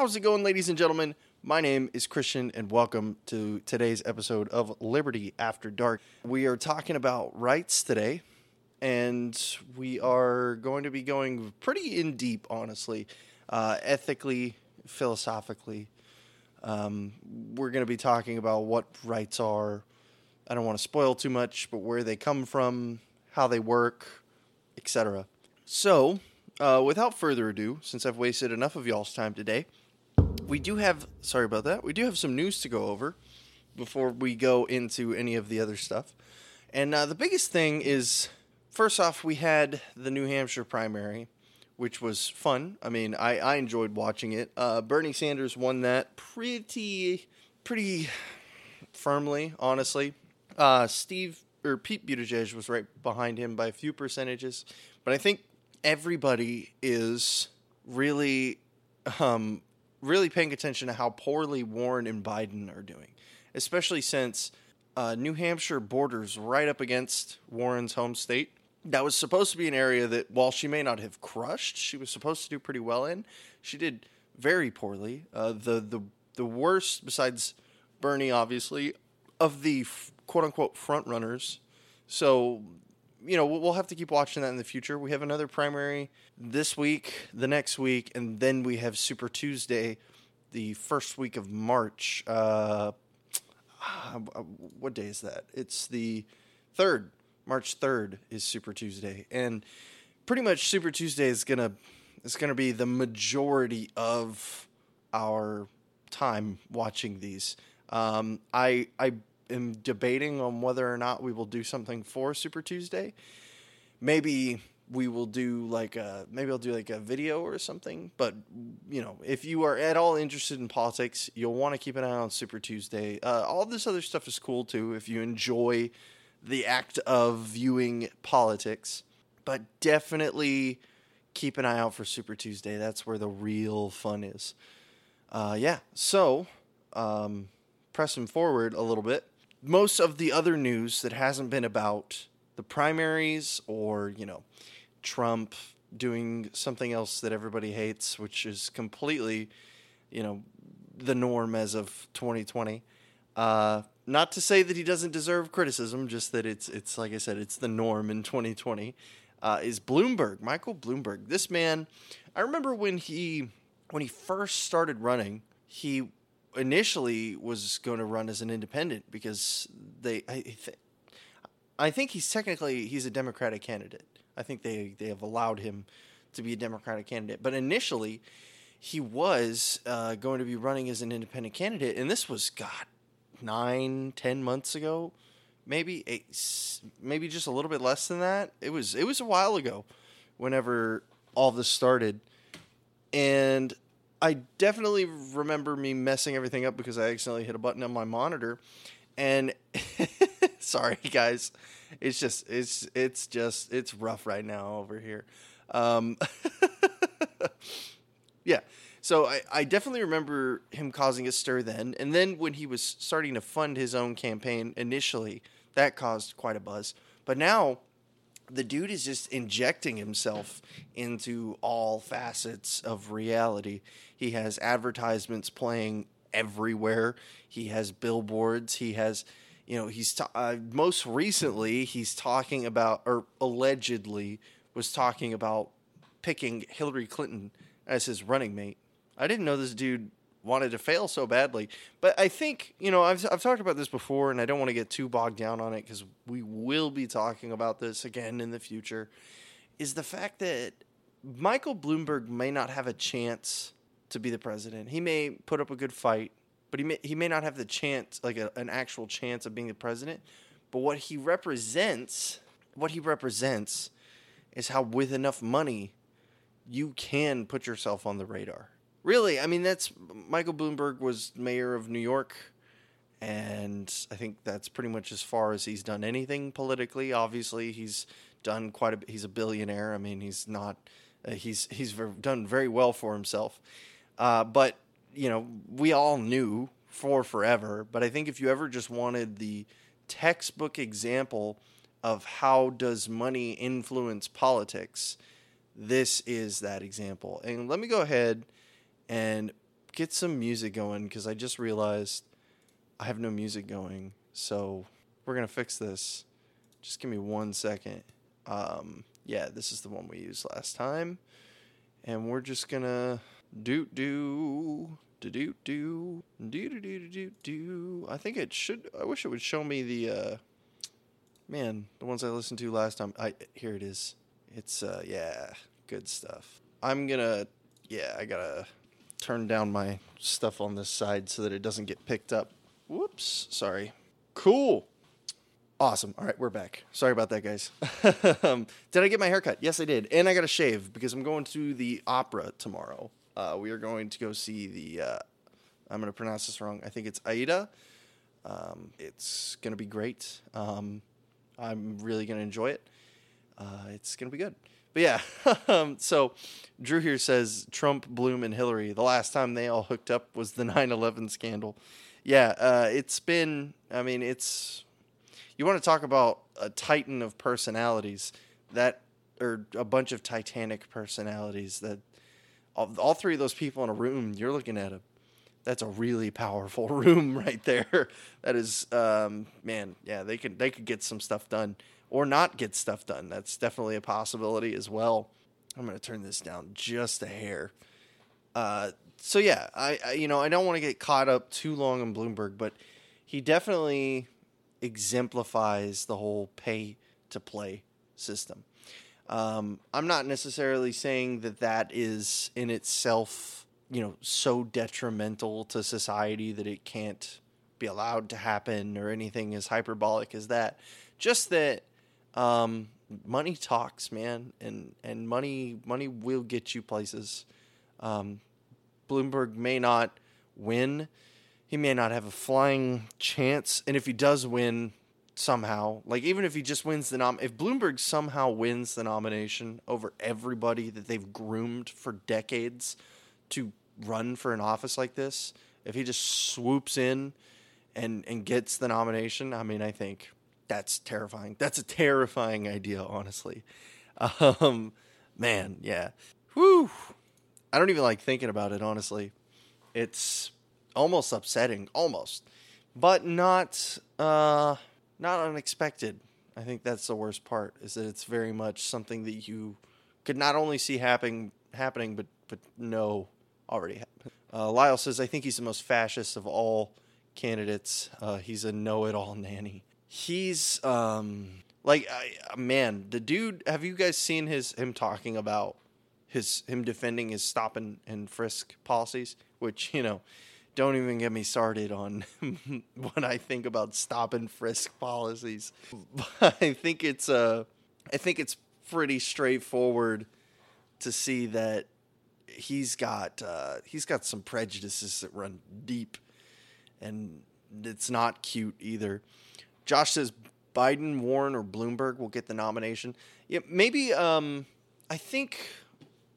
How's it going, ladies and gentlemen? My name is Christian, and welcome to today's episode of Liberty After Dark. We are talking about rights today, and we are going to be going pretty in deep, honestly, uh, ethically, philosophically. Um, we're going to be talking about what rights are. I don't want to spoil too much, but where they come from, how they work, etc. So, uh, without further ado, since I've wasted enough of y'all's time today, we do have, sorry about that, we do have some news to go over before we go into any of the other stuff. And uh, the biggest thing is first off, we had the New Hampshire primary, which was fun. I mean, I, I enjoyed watching it. Uh, Bernie Sanders won that pretty, pretty firmly, honestly. Uh, Steve or Pete Buttigieg was right behind him by a few percentages, but I think everybody is really, um, really paying attention to how poorly Warren and Biden are doing, especially since uh, New Hampshire borders right up against Warren's home state. That was supposed to be an area that, while she may not have crushed, she was supposed to do pretty well in. She did very poorly. Uh, the the the worst, besides Bernie, obviously, of the quote unquote front runners. So you know, we'll have to keep watching that in the future. We have another primary this week, the next week, and then we have Super Tuesday, the first week of March. Uh, what day is that? It's the third. March third is Super Tuesday, and pretty much Super Tuesday is gonna is gonna be the majority of our time watching these. Um, I I am debating on whether or not we will do something for Super Tuesday. Maybe we will do like a maybe I'll do like a video or something. But you know, if you are at all interested in politics, you'll want to keep an eye on Super Tuesday. Uh, all this other stuff is cool too if you enjoy the act of viewing politics. But definitely keep an eye out for Super Tuesday. That's where the real fun is. Uh, yeah. So um, pressing forward a little bit most of the other news that hasn't been about the primaries or, you know, Trump doing something else that everybody hates, which is completely, you know, the norm as of 2020. Uh, not to say that he doesn't deserve criticism, just that it's it's like I said, it's the norm in 2020. Uh, is Bloomberg, Michael Bloomberg. This man, I remember when he when he first started running, he initially was going to run as an independent because they I, th- I think he's technically he's a democratic candidate. I think they they have allowed him to be a democratic candidate, but initially he was uh, going to be running as an independent candidate, and this was God nine ten months ago, maybe eight, maybe just a little bit less than that. It was it was a while ago, whenever all this started, and I definitely remember me messing everything up because I accidentally hit a button on my monitor. And sorry guys. It's just it's it's just it's rough right now over here. Um, yeah. So I, I definitely remember him causing a stir then. And then when he was starting to fund his own campaign initially, that caused quite a buzz. But now the dude is just injecting himself into all facets of reality. He has advertisements playing everywhere. He has billboards. He has, you know, he's ta- uh, most recently he's talking about or allegedly was talking about picking Hillary Clinton as his running mate. I didn't know this dude wanted to fail so badly. But I think, you know, I've, I've talked about this before and I don't want to get too bogged down on it because we will be talking about this again in the future. Is the fact that Michael Bloomberg may not have a chance to be the president. He may put up a good fight, but he may, he may not have the chance, like a, an actual chance of being the president. But what he represents, what he represents is how with enough money, you can put yourself on the radar really, I mean, that's Michael Bloomberg was mayor of New York, and I think that's pretty much as far as he's done anything politically. Obviously, he's done quite a. Bit he's a billionaire. I mean, he's not. Uh, he's he's done very well for himself, uh, but you know, we all knew for forever. But I think if you ever just wanted the textbook example of how does money influence politics, this is that example. And let me go ahead and get some music going because I just realized I have no music going. So we're gonna fix this. Just give me one second. Um, yeah, this is the one we used last time, and we're just gonna do do do do do do do do do do. I think it should. I wish it would show me the. Uh, man, the ones I listened to last time. I here it is. It's uh, yeah, good stuff. I'm gonna. Yeah, I gotta turn down my stuff on this side so that it doesn't get picked up. Whoops, sorry. Cool. Awesome. All right, we're back. Sorry about that, guys. um, did I get my haircut? Yes, I did. And I got a shave because I'm going to the opera tomorrow. Uh, we are going to go see the, uh, I'm going to pronounce this wrong. I think it's Aida. Um, it's going to be great. Um, I'm really going to enjoy it. Uh, it's going to be good. But yeah, um, so Drew here says Trump, Bloom, and Hillary, the last time they all hooked up was the 9 11 scandal. Yeah, uh, it's been, I mean, it's you want to talk about a titan of personalities that or a bunch of titanic personalities that all, all three of those people in a room you're looking at a that's a really powerful room right there. That is um, man yeah they could they could get some stuff done or not get stuff done that's definitely a possibility as well i'm going to turn this down just a hair uh, so yeah I, I you know i don't want to get caught up too long in bloomberg but he definitely exemplifies the whole pay to play system. Um, I'm not necessarily saying that that is in itself, you know, so detrimental to society that it can't be allowed to happen or anything as hyperbolic as that. Just that um, money talks, man, and and money money will get you places. Um, Bloomberg may not win he may not have a flying chance. And if he does win somehow, like even if he just wins the nom, if Bloomberg somehow wins the nomination over everybody that they've groomed for decades to run for an office like this, if he just swoops in and and gets the nomination, I mean, I think that's terrifying. That's a terrifying idea, honestly. Um, man, yeah. Whew. I don't even like thinking about it, honestly. It's almost upsetting, almost, but not uh, not unexpected. I think that's the worst part is that it's very much something that you could not only see happening happening, but but know already happened. Uh, Lyle says, "I think he's the most fascist of all candidates. Uh, he's a know-it-all nanny. He's um, like, I, man, the dude. Have you guys seen his him talking about his him defending his stop and, and frisk policies? Which you know, don't even get me started on what I think about stop and frisk policies. But I think it's uh, I think it's pretty straightforward to see that he's got uh, he's got some prejudices that run deep, and it's not cute either. Josh says Biden, Warren, or Bloomberg will get the nomination. Yeah, maybe. Um, I think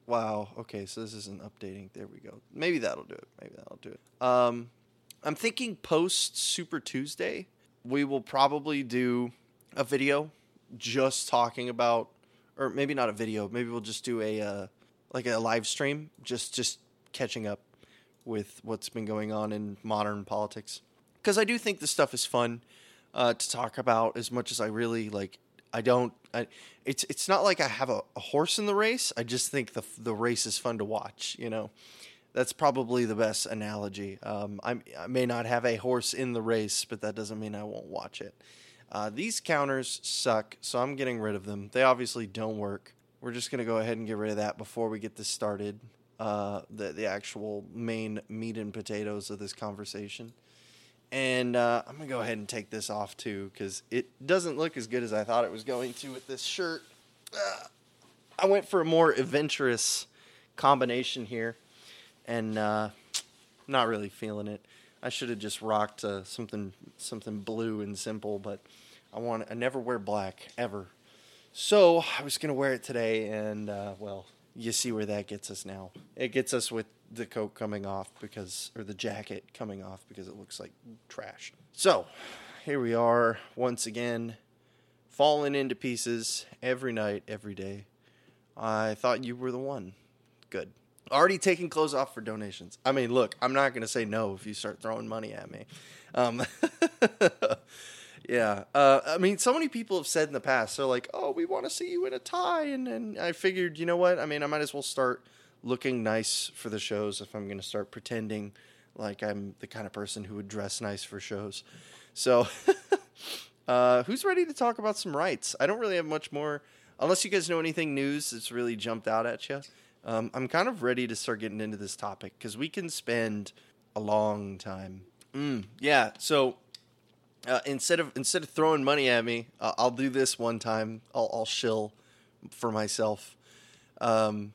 Wow. Okay, so this isn't updating. There we go. Maybe that'll do it. Maybe that'll do it. Um, I'm thinking post Super Tuesday, we will probably do a video just talking about, or maybe not a video. Maybe we'll just do a uh, like a live stream, just just catching up with what's been going on in modern politics. Because I do think this stuff is fun uh, to talk about as much as I really like I don't. I, it's it's not like I have a, a, horse in the race. I just think the the race is fun to watch. You know, that's probably the best analogy. Um, i may not have a horse in the race, but that doesn't mean I won't watch it. Uh, these counters suck, so I'm getting rid of them. They obviously don't work. We're just gonna go ahead and get rid of that before we get this started. Uh, the the actual main meat and potatoes of this conversation. And uh, I'm to go ahead and take this off too because it doesn't look as good as I thought it was going to with this shirt. Uh, I went for a more adventurous combination here and uh, not really feeling it. I should have just rocked uh, something something blue and simple, but I want I never wear black ever. So I was gonna wear it today, and uh, well, you see where that gets us now. It gets us with the coat coming off because, or the jacket coming off because it looks like trash. So here we are once again, falling into pieces every night, every day. I thought you were the one. Good. already taking clothes off for donations. I mean, look, I'm not going to say no if you start throwing money at me. Um, yeah. Uh, I mean, so many people have said in the past, they're like, oh, we want to see you in a tie. And, and I figured, you know what? I mean, I might as well start looking nice for the shows if I'm going to start pretending like I'm the kind of person who would dress nice for shows. So, uh, who's ready to talk about some rights? I don't really have much more, unless you guys know anything news that's really jumped out at you. Um, I'm kind of ready to start getting into this topic because we can spend a long time. Mm, yeah. So uh, instead of instead of throwing money at me, uh, I'll do this one time. I'll, I'll shill for myself. Um,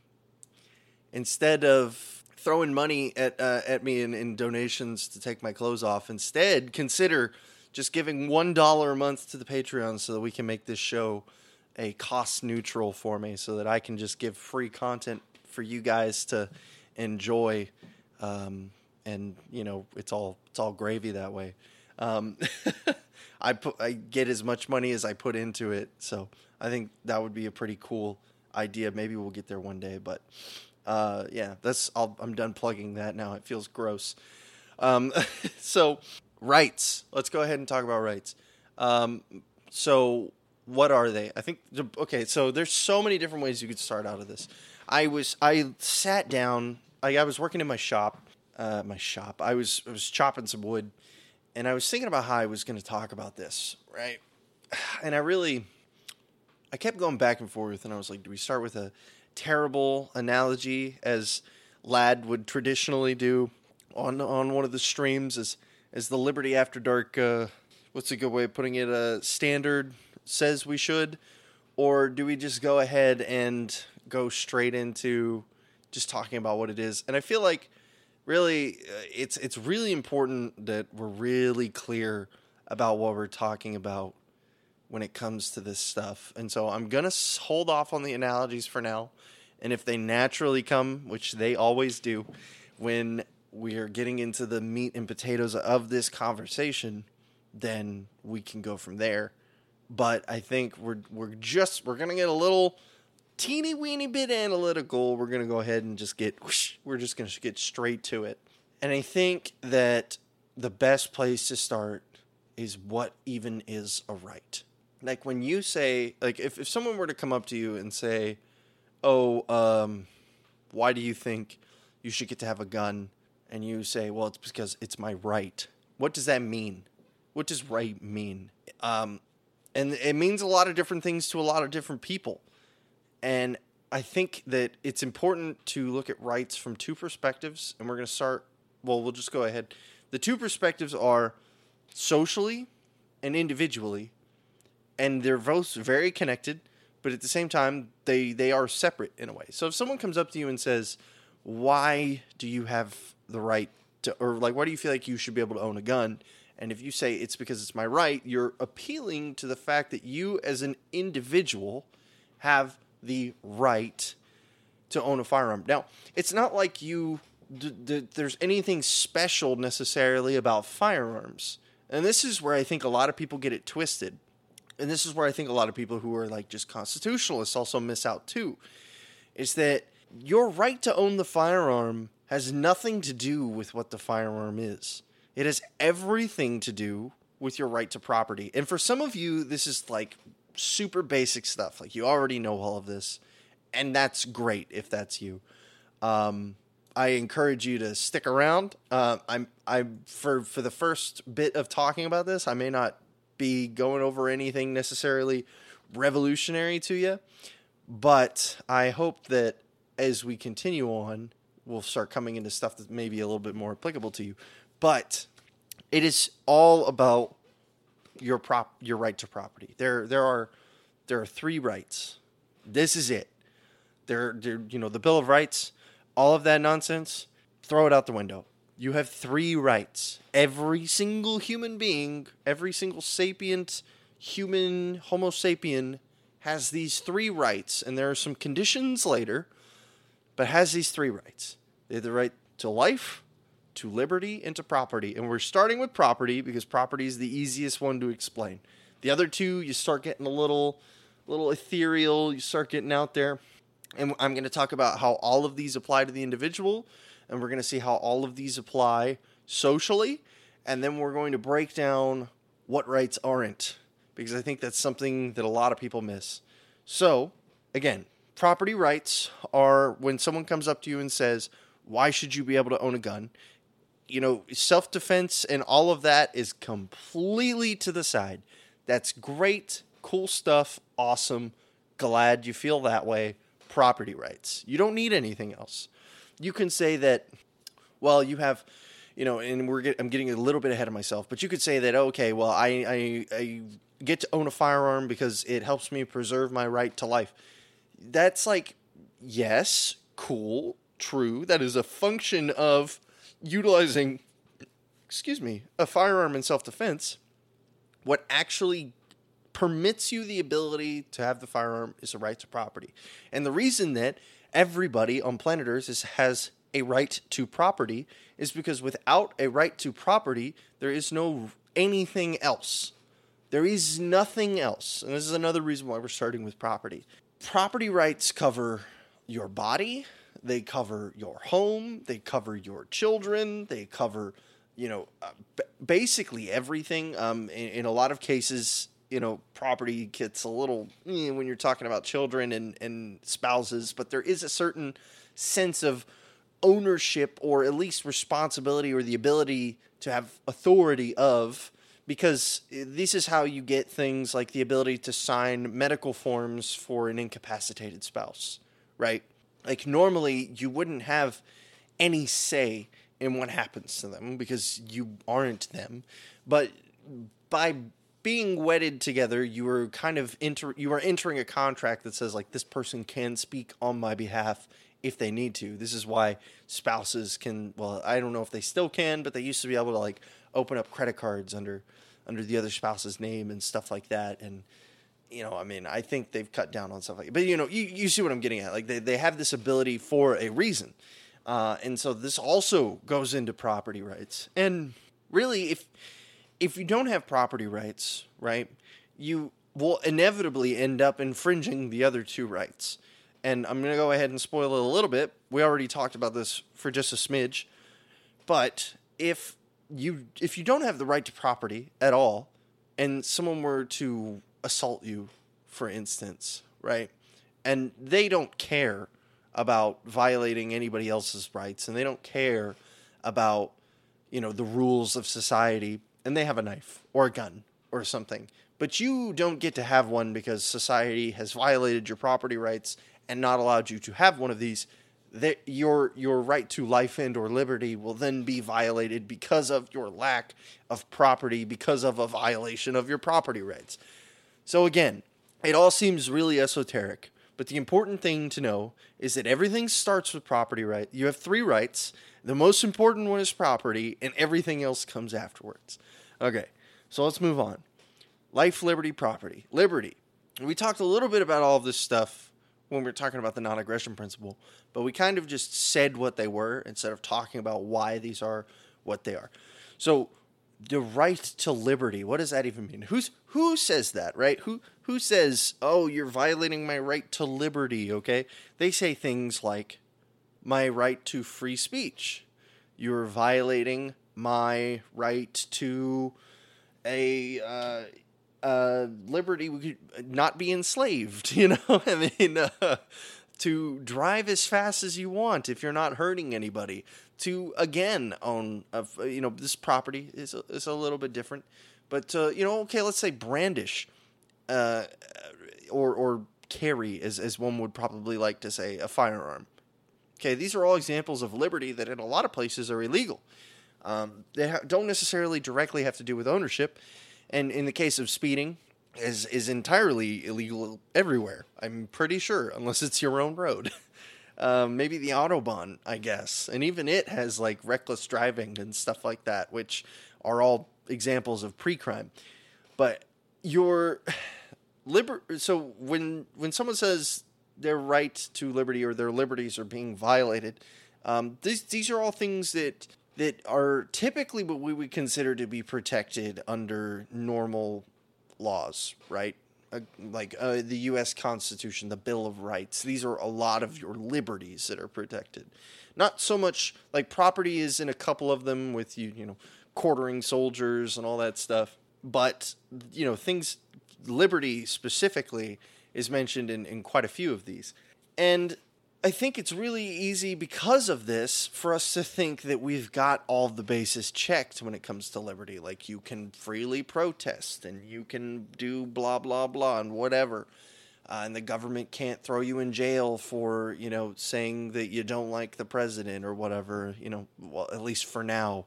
instead of throwing money at uh, at me in, in donations to take my clothes off, instead consider just giving one dollar a month to the Patreon so that we can make this show a cost neutral for me, so that I can just give free content for you guys to enjoy. Um, and you know, it's all it's all gravy that way. Um, I put I get as much money as I put into it, so I think that would be a pretty cool idea. Maybe we'll get there one day, but uh, yeah, that's i am done plugging that now. It feels gross. Um, so rights. Let's go ahead and talk about rights. Um, so what are they? I think okay. So there's so many different ways you could start out of this. I was I sat down. I, I was working in my shop. Uh, my shop. I was I was chopping some wood and I was thinking about how I was going to talk about this, right? And I really, I kept going back and forth, and I was like, do we start with a terrible analogy, as Lad would traditionally do on on one of the streams, as as the Liberty After Dark, uh, what's a good way of putting it? A uh, standard says we should, or do we just go ahead and go straight into just talking about what it is? And I feel like really uh, it's it's really important that we're really clear about what we're talking about when it comes to this stuff. And so I'm going to hold off on the analogies for now. And if they naturally come, which they always do, when we are getting into the meat and potatoes of this conversation, then we can go from there. But I think we're we're just we're gonna get a little teeny weeny bit analytical, we're to go ahead and just get, whoosh, we're just to get straight to it. And I think that the best place to start is what even is a right. Like when you say, like if, if someone were to come up to you and say, oh, um, why do you think you should get to have a gun? And you say, well, it's because it's my right. What does that mean? What does right mean? Um, and it means a lot of different things to a lot of different people. And I think that it's important to look at rights from two perspectives. And we're going to start, well, we'll just go ahead. The two perspectives are socially and individually. And they're both very connected, but at the same time, they, they are separate in a way. So if someone comes up to you and says, Why do you have the right to, or like, why do you feel like you should be able to own a gun? And if you say it's because it's my right, you're appealing to the fact that you as an individual have the right to own a firearm. Now, it's not like you d- d- there's anything special necessarily about firearms. And this is where I think a lot of people get it twisted. And this is where I think a lot of people who are like just constitutionalists also miss out too. Is that your right to own the firearm has nothing to do with what the firearm is. It has everything to do with your right to property. And for some of you, this is like super basic stuff. Like you already know all of this, and that's great if that's you. Um, I encourage you to stick around. Uh, I'm I'm for for the first bit of talking about this. I may not be going over anything necessarily revolutionary to you, but I hope that as we continue on, we'll start coming into stuff that may be a little bit more applicable to you. But it is all about your prop your right to property. There there are there are three rights. This is it. There, there you know the Bill of Rights, all of that nonsense. Throw it out the window. You have three rights. Every single human being, every single sapient human Homo sapien has these three rights, and there are some conditions later, but has these three rights. They have the right to life, to liberty and to property. And we're starting with property because property is the easiest one to explain. The other two, you start getting a little, little ethereal. You start getting out there. And I'm going to talk about how all of these apply to the individual, and we're going to see how all of these apply socially, and then we're going to break down what rights aren't, because I think that's something that a lot of people miss. So, again, property rights are when someone comes up to you and says, Why should you be able to own a gun? You know, self defense and all of that is completely to the side. That's great, cool stuff, awesome. Glad you feel that way. Property rights. You don't need anything else. You can say that, well, you have, you know, and we're get, I'm getting a little bit ahead of myself, but you could say that, okay, well, I, I, I get to own a firearm because it helps me preserve my right to life. That's like, yes, cool, true. That is a function of utilizing, excuse me, a firearm in self defense. What actually permits you the ability to have the firearm is a right to property. And the reason that everybody on planet Earth is, has a right to property is because without a right to property, there is no anything else. There is nothing else. And this is another reason why we're starting with property. Property rights cover your body, they cover your home, they cover your children, they cover, you know, uh, b- basically everything. Um, in, in, a lot of cases, you know, property gets a little eh, when you're talking about children and, and spouses, but there is a certain sense of ownership or at least responsibility or the ability to have authority of because this is how you get things like the ability to sign medical forms for an incapacitated spouse, right? Like normally you wouldn't have any say in what happens to them because you aren't them, but by being wedded together, you are kind of enter you are entering a contract that says like this person can speak on my behalf if they need to. This is why spouses can well, I don't know if they still can, but they used to be able to like open up credit cards under under the other spouse's name and stuff like that and you know, I mean, I think they've cut down on stuff like that. But you know, you, you see what I'm getting at. Like they, they have this ability for a reason. Uh, and so this also goes into property rights. And really if if you don't have property rights, right, you will inevitably end up infringing the other two rights. And I'm going to go ahead and spoil it a little bit. We already talked about this for just a smidge. But if you if you don't have the right to property at all and someone were to assault you for instance, right? And they don't care about violating anybody else's rights and they don't care about you know the rules of society and they have a knife or a gun or something. But you don't get to have one because society has violated your property rights and not allowed you to have one of these. That your your right to life and or liberty will then be violated because of your lack of property because of a violation of your property rights. So again it all seems really esoteric but the important thing to know is that everything starts with property right you have three rights. The most important one is property and everything else comes afterwards okay so let's move on life liberty property liberty we talked a little bit about all of this stuff when we were talking about the non aggression principle, but we kind of just said what they were instead of talking about why these are what they are. So, the right to liberty, what does that even mean? Who's who says that, right? Who who says, "Oh, you're violating my right to liberty," okay? They say things like my right to free speech. You're violating my right to a uh, uh, liberty, we could not be enslaved. You know, I mean, uh, to drive as fast as you want if you're not hurting anybody. To again own, a, you know, this property is a, is a little bit different, but uh, you know, okay, let's say brandish, uh, or or carry, as as one would probably like to say, a firearm. Okay, these are all examples of liberty that in a lot of places are illegal. Um, they ha- don't necessarily directly have to do with ownership and in the case of speeding, is is entirely illegal everywhere. I'm pretty sure, unless it's your own road. um, maybe the autobahn, I guess, and even it has like reckless driving and stuff like that, which are all examples of pre-crime. But your liber so when when someone says their right to liberty or their liberties are being violated, um, these these are all things that that are typically what we would consider to be protected under normal laws, right? uh, like uh, the U.S. Constitution, the Bill of Rights. These are a lot of your liberties that are protected. Not so much like property is in a couple of them with you, you know, quartering soldiers and all that stuff. But you know, things liberty specifically is mentioned in, in quite a few of these. And I think it's really easy because of this for us to think that we've got all the bases checked when it comes to liberty. Like you can freely protest and you can do blah, blah, blah, and whatever. Uh, and the government can't throw you in jail for, you know, saying that you don't like the president or whatever, you know, well, at least for now.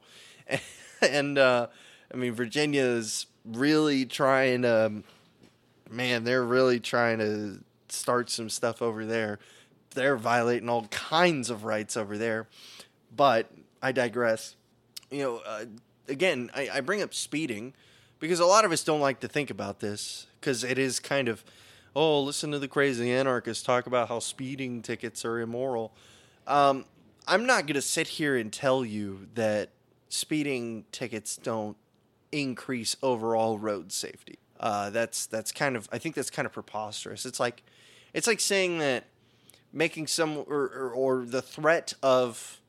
and, uh, I mean, Virginia is really trying to, man, they're really trying to start some stuff over there they're violating all kinds of rights over there. But I digress. You know, uh, again, I, I bring up speeding because a lot of us don't like to think about this because it is kind of, oh, listen to the crazy anarchists talk about how speeding tickets are immoral. Um, I'm not going to sit here and tell you that speeding tickets don't increase overall road safety. Uh, that's that's kind of I think that's kind of preposterous. It's like it's like saying that making some or, or, or the threat of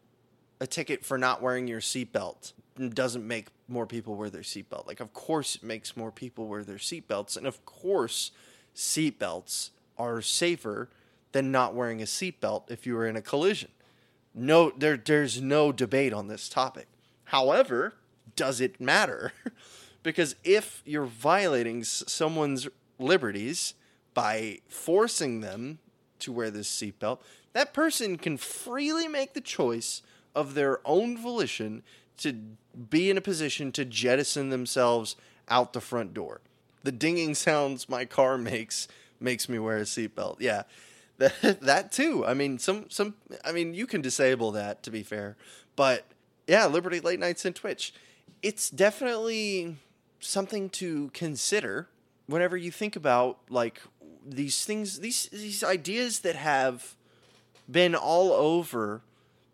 a ticket for not wearing your seatbelt doesn't make more people wear their seatbelt. Like, of course, it makes more people wear their seatbelts, and of course, seatbelts are safer than not wearing a seatbelt if you were in a collision. No, there, there's no debate on this topic. However, does it matter? because if you're violating someone's liberties by forcing them to wear this seatbelt, that person can freely make the choice of their own volition to be in a position to jettison themselves out the front door. The dinging sounds my car makes makes me wear a seatbelt. Yeah. That, that too. I mean, some some I mean, you can disable that to be fair. But yeah, Liberty Late Nights and Twitch. It's definitely something to consider whenever you think about like these things, these these ideas that have been all over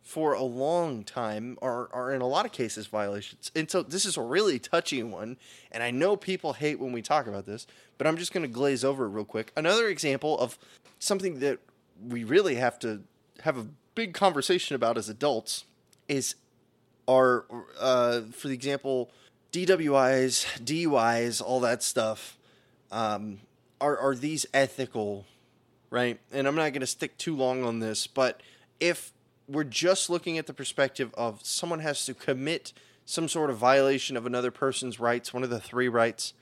for a long time are, are in a lot of cases violations. And so this is a really touchy one. And I know people hate when we talk about this, but I'm just going to glaze over it real quick. Another example of something that we really have to have a big conversation about as adults is our, uh, for the example, DWIs, DUIs, all that stuff. Um, are are these ethical, right? And I'm not going to stick too long on this, but if we're just looking at the perspective of someone has to commit some sort of violation of another person's rights, one of the three rights,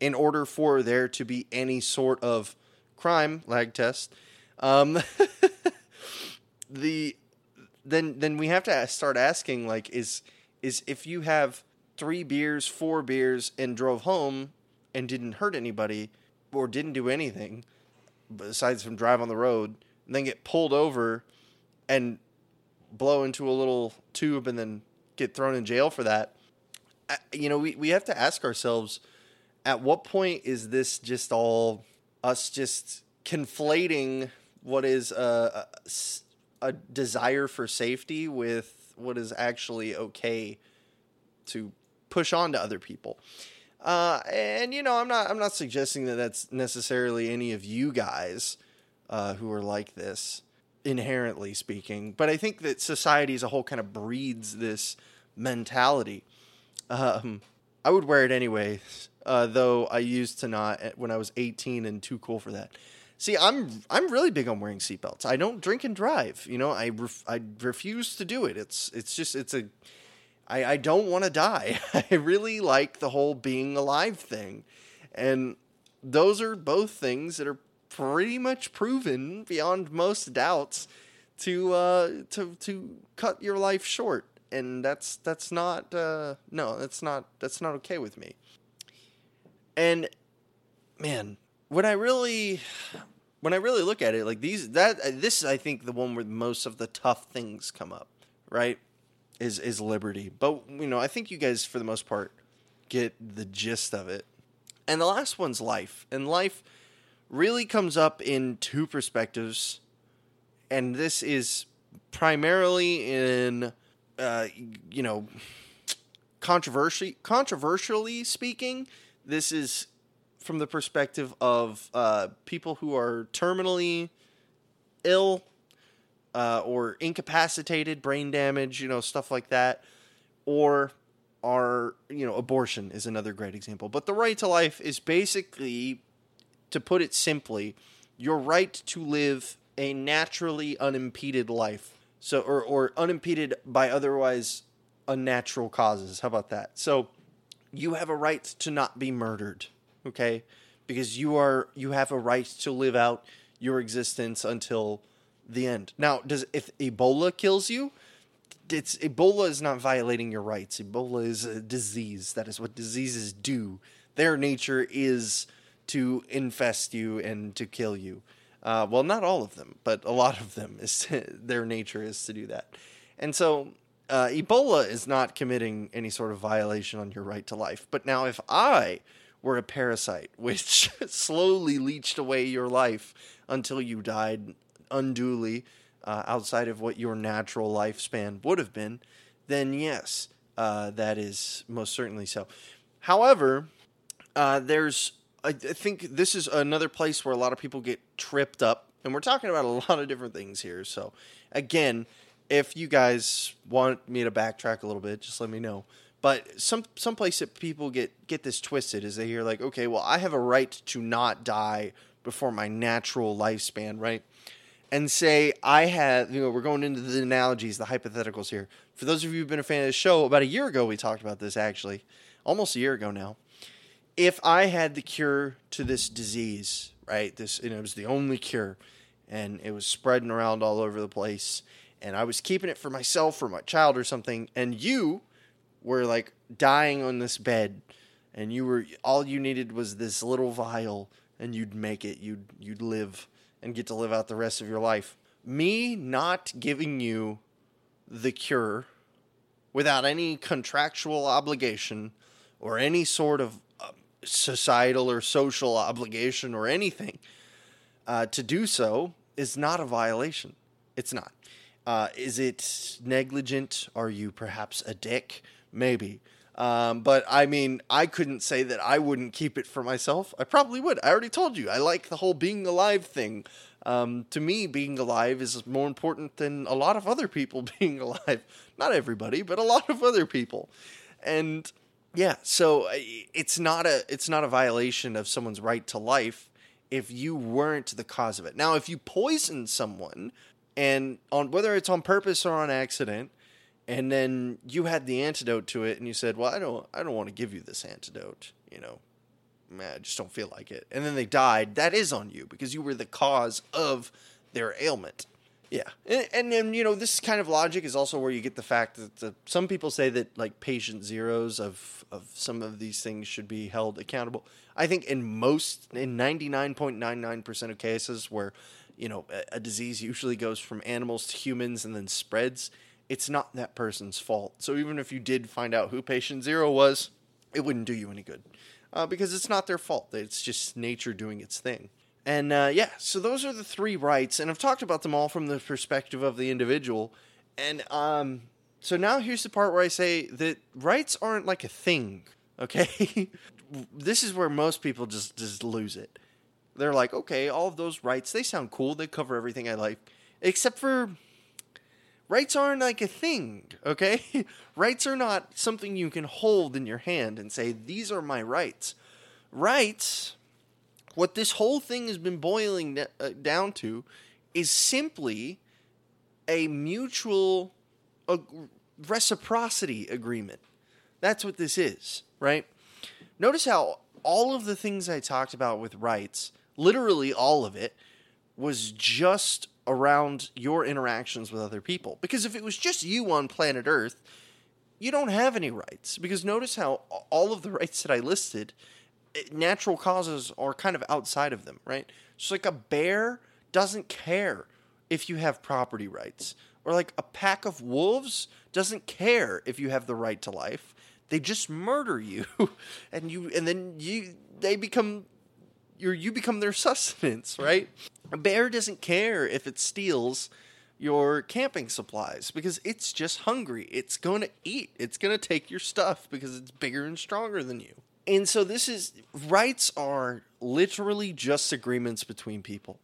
in order for there to be any sort of crime lag test, um, the then then we have to start asking like is is if you have three beers, four beers, and drove home and didn't hurt anybody, or didn't do anything besides from drive on the road and then get pulled over and blow into a little tube and then get thrown in jail for that. You know, we, we have to ask ourselves at what point is this just all us just conflating what is a, a, a desire for safety with what is actually okay to push on to other people? Uh, and you know, I'm not I'm not suggesting that that's necessarily any of you guys uh, who are like this, inherently speaking. But I think that society as a whole kind of breeds this mentality. Um, I would wear it anyway, uh, though I used to not when I was 18 and too cool for that. See, I'm I'm really big on wearing seatbelts. I don't drink and drive. You know, I ref, I refuse to do it. It's it's just it's a I, I don't want to die. I really like the whole being alive thing. And those are both things that are pretty much proven beyond most doubts to uh, to to cut your life short. And that's that's not uh, no, that's not that's not okay with me. And man, when I really when I really look at it, like these that this is I think the one where most of the tough things come up, right? Is is liberty. But you know, I think you guys for the most part get the gist of it. And the last one's life. And life really comes up in two perspectives. And this is primarily in uh, you know, controversy controversially speaking, this is from the perspective of uh, people who are terminally ill uh, or incapacitated, brain damage, you know, stuff like that, or are, you know, abortion is another great example. But the right to life is basically, to put it simply, your right to live a naturally unimpeded life. So, or, or unimpeded by otherwise unnatural causes. How about that? So, you have a right to not be murdered, okay? Because you are you have a right to live out your existence until the end. Now, does if Ebola kills you, it's Ebola is not violating your rights. Ebola is a disease. That is what diseases do. Their nature is to infest you and to kill you. Uh, well, not all of them, but a lot of them is their nature is to do that. And so uh, Ebola is not committing any sort of violation on your right to life. But now, if I were a parasite which slowly leached away your life until you died unduly uh, outside of what your natural lifespan would have been, then yes, uh, that is most certainly so. However, uh, there's I think this is another place where a lot of people get tripped up, and we're talking about a lot of different things here. So, again, if you guys want me to backtrack a little bit, just let me know. But some some place that people get get this twisted is they hear like, okay, well, I have a right to not die before my natural lifespan, right? And say I have, you know, we're going into the analogies, the hypotheticals here. For those of you who've been a fan of the show, about a year ago we talked about this actually, almost a year ago now. If I had the cure to this disease, right? This, you know, it was the only cure, and it was spreading around all over the place and I was keeping it for myself or my child or something, and you were like dying on this bed, and you were all you needed was this little vial, and you'd make it, you'd you'd live and get to live out the rest of your life. Me not giving you the cure without any contractual obligation or any sort of uh, societal or social obligation or anything uh, to do so is not a violation. It's not. Uh, is it negligent? Are you perhaps a dick? Maybe. Um, but I mean, I couldn't say that I wouldn't keep it for myself. I probably would. I already told you. I like the whole being alive thing. Um, to me, being alive is more important than a lot of other people being alive. Not everybody, but a lot of other people. And yeah, so it's not a it's not a violation of someone's right to life if you weren't the cause of it. Now, if you poison someone and on whether it's on purpose or on accident and then you had the antidote to it and you said well i don't i don't want to give you this antidote you know. Man, i just don't feel like it. And then they died. That is on you because you were the cause of their ailment. Yeah. And, and then you know this kind of logic is also where you get the fact that the, some people say that like patient zeros of of some of these things should be held accountable. I think in most in 99.99% of cases where you know, a, a disease usually goes from animals to humans and then spreads. It's not that person's fault. So even if you did find out who patient zero was, it wouldn't do you any good uh, because it's not their fault. It's just nature doing its thing. And uh, yeah, so those are the three rights, and I've talked about them all from the perspective of the individual. And um, so now here's the part where I say that rights aren't like a thing. Okay, this is where most people just just lose it they're like, okay, all of those rights, they sound cool. They cover everything I like. Except for rights aren't like a thing, okay? rights are not something you can hold in your hand and say, these are my rights. Rights, what this whole thing has been boiling uh, down to, is simply a mutual uh, reciprocity agreement. That's what this is, right? Notice how all of the things I talked about with rights literally all of it was just around your interactions with other people. Because if it was just you on planet Earth, you don't have any rights. Because notice how all of the rights that I listed, eh, natural causes are kind of outside of them, right? So, like a bear doesn't care if you have property rights, or like a pack of wolves doesn't care if you have the right to life. They just murder you, and you, and then you, they become you you become their sustenance, right? A bear doesn't care if it steals your camping supplies because it's just hungry. It's going to eat. It's going to take your stuff because it's bigger and stronger than you. And so this is rights are literally just agreements between people.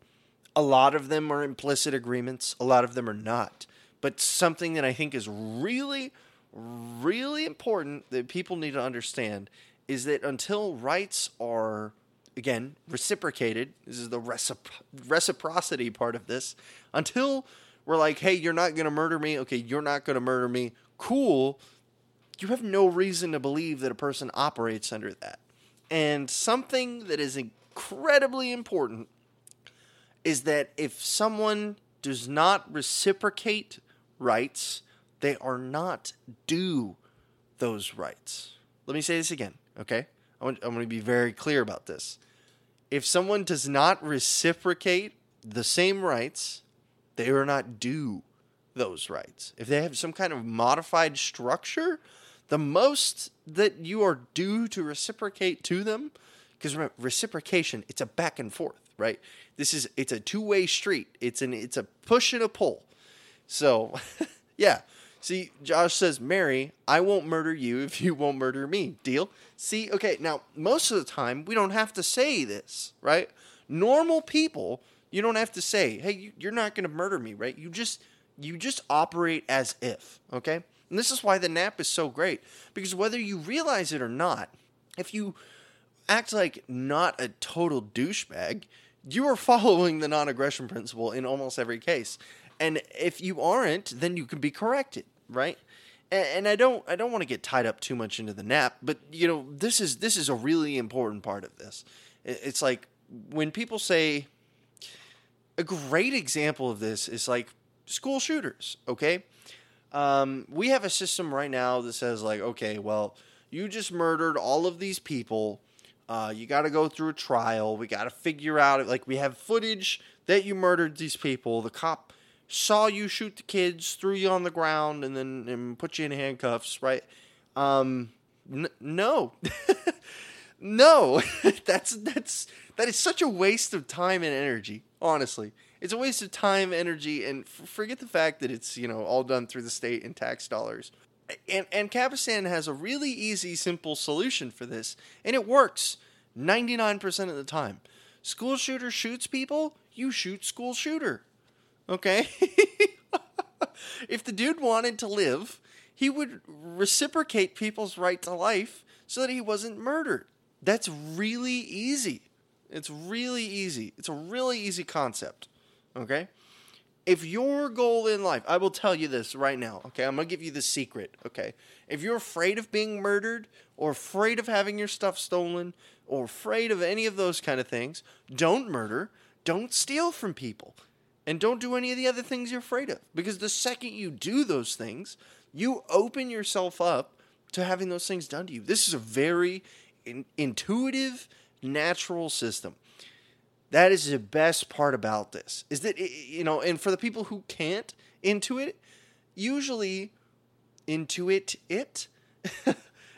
A lot of them are implicit agreements, a lot of them are not. But something that I think is really, really important that people need to understand is that until rights are, again, reciprocated, this is the recipro- reciprocity part of this, until we're like, hey, you're not going to murder me, okay, you're not going to murder me, cool, you have no reason to believe that a person operates under that. And something that is incredibly important is that if someone does not reciprocate rights, they are not due those rights. Let me say this again, okay? I'm going to be very clear about this. If someone does not reciprocate the same rights, they are not due those rights. If they have some kind of modified structure, the most that you are due to reciprocate to them, because reciprocation, it's a back and forth, right? This is it's a two-way street. It's an it's a push and a pull. So, yeah. See, Josh says, Mary, I won't murder you if you won't murder me. Deal? See, okay, now, most of the time, we don't have to say this, right? Normal people, you don't have to say, hey, you're not going to murder me, right? You just, you just operate as if, okay? And this is why the NAP is so great. Because whether you realize it or not, if you act like not a total douchebag, you are following the non aggression principle in almost every case. And if you aren't, then you can be corrected, right? And, and I don't I don't want to get tied up too much into the NAP, but you know, this is this is a really important part of this. It's like when people say a great example of this is like school shooters, okay? Um, we have a system right now that says like, okay, well, you just murdered all of these people. Uh, you got to go through a trial. We got to figure out like we have footage that you murdered these people. The cop saw you shoot the kids, threw you on the ground, and then and put you in handcuffs. Right? Um, n- no, no. that's that's that is such a waste of time and energy. Honestly, it's a waste of time, energy, and f- forget the fact that it's you know all done through the state and tax dollars. And Ancapistan has a really easy, simple solution for this, and it works ninety nine percent of the time. School shooter shoots people, you shoot school shooter. Okay. if the dude wanted to live, he would reciprocate people's right to life so that he wasn't murdered. That's really easy. It's really easy. It's a really easy concept. Okay? If your goal in life, I will tell you this right now, okay? I'm going to give you the secret, okay? If you're afraid of being murdered or afraid of having your stuff stolen or afraid of any of those kind of things, don't murder, don't steal from people, and don't do any of the other things you're afraid of. Because the second you do those things, you open yourself up to having those things done to you. This is a very in- intuitive, natural system that is the best part about this is that it, you know and for the people who can't intuit usually intuit it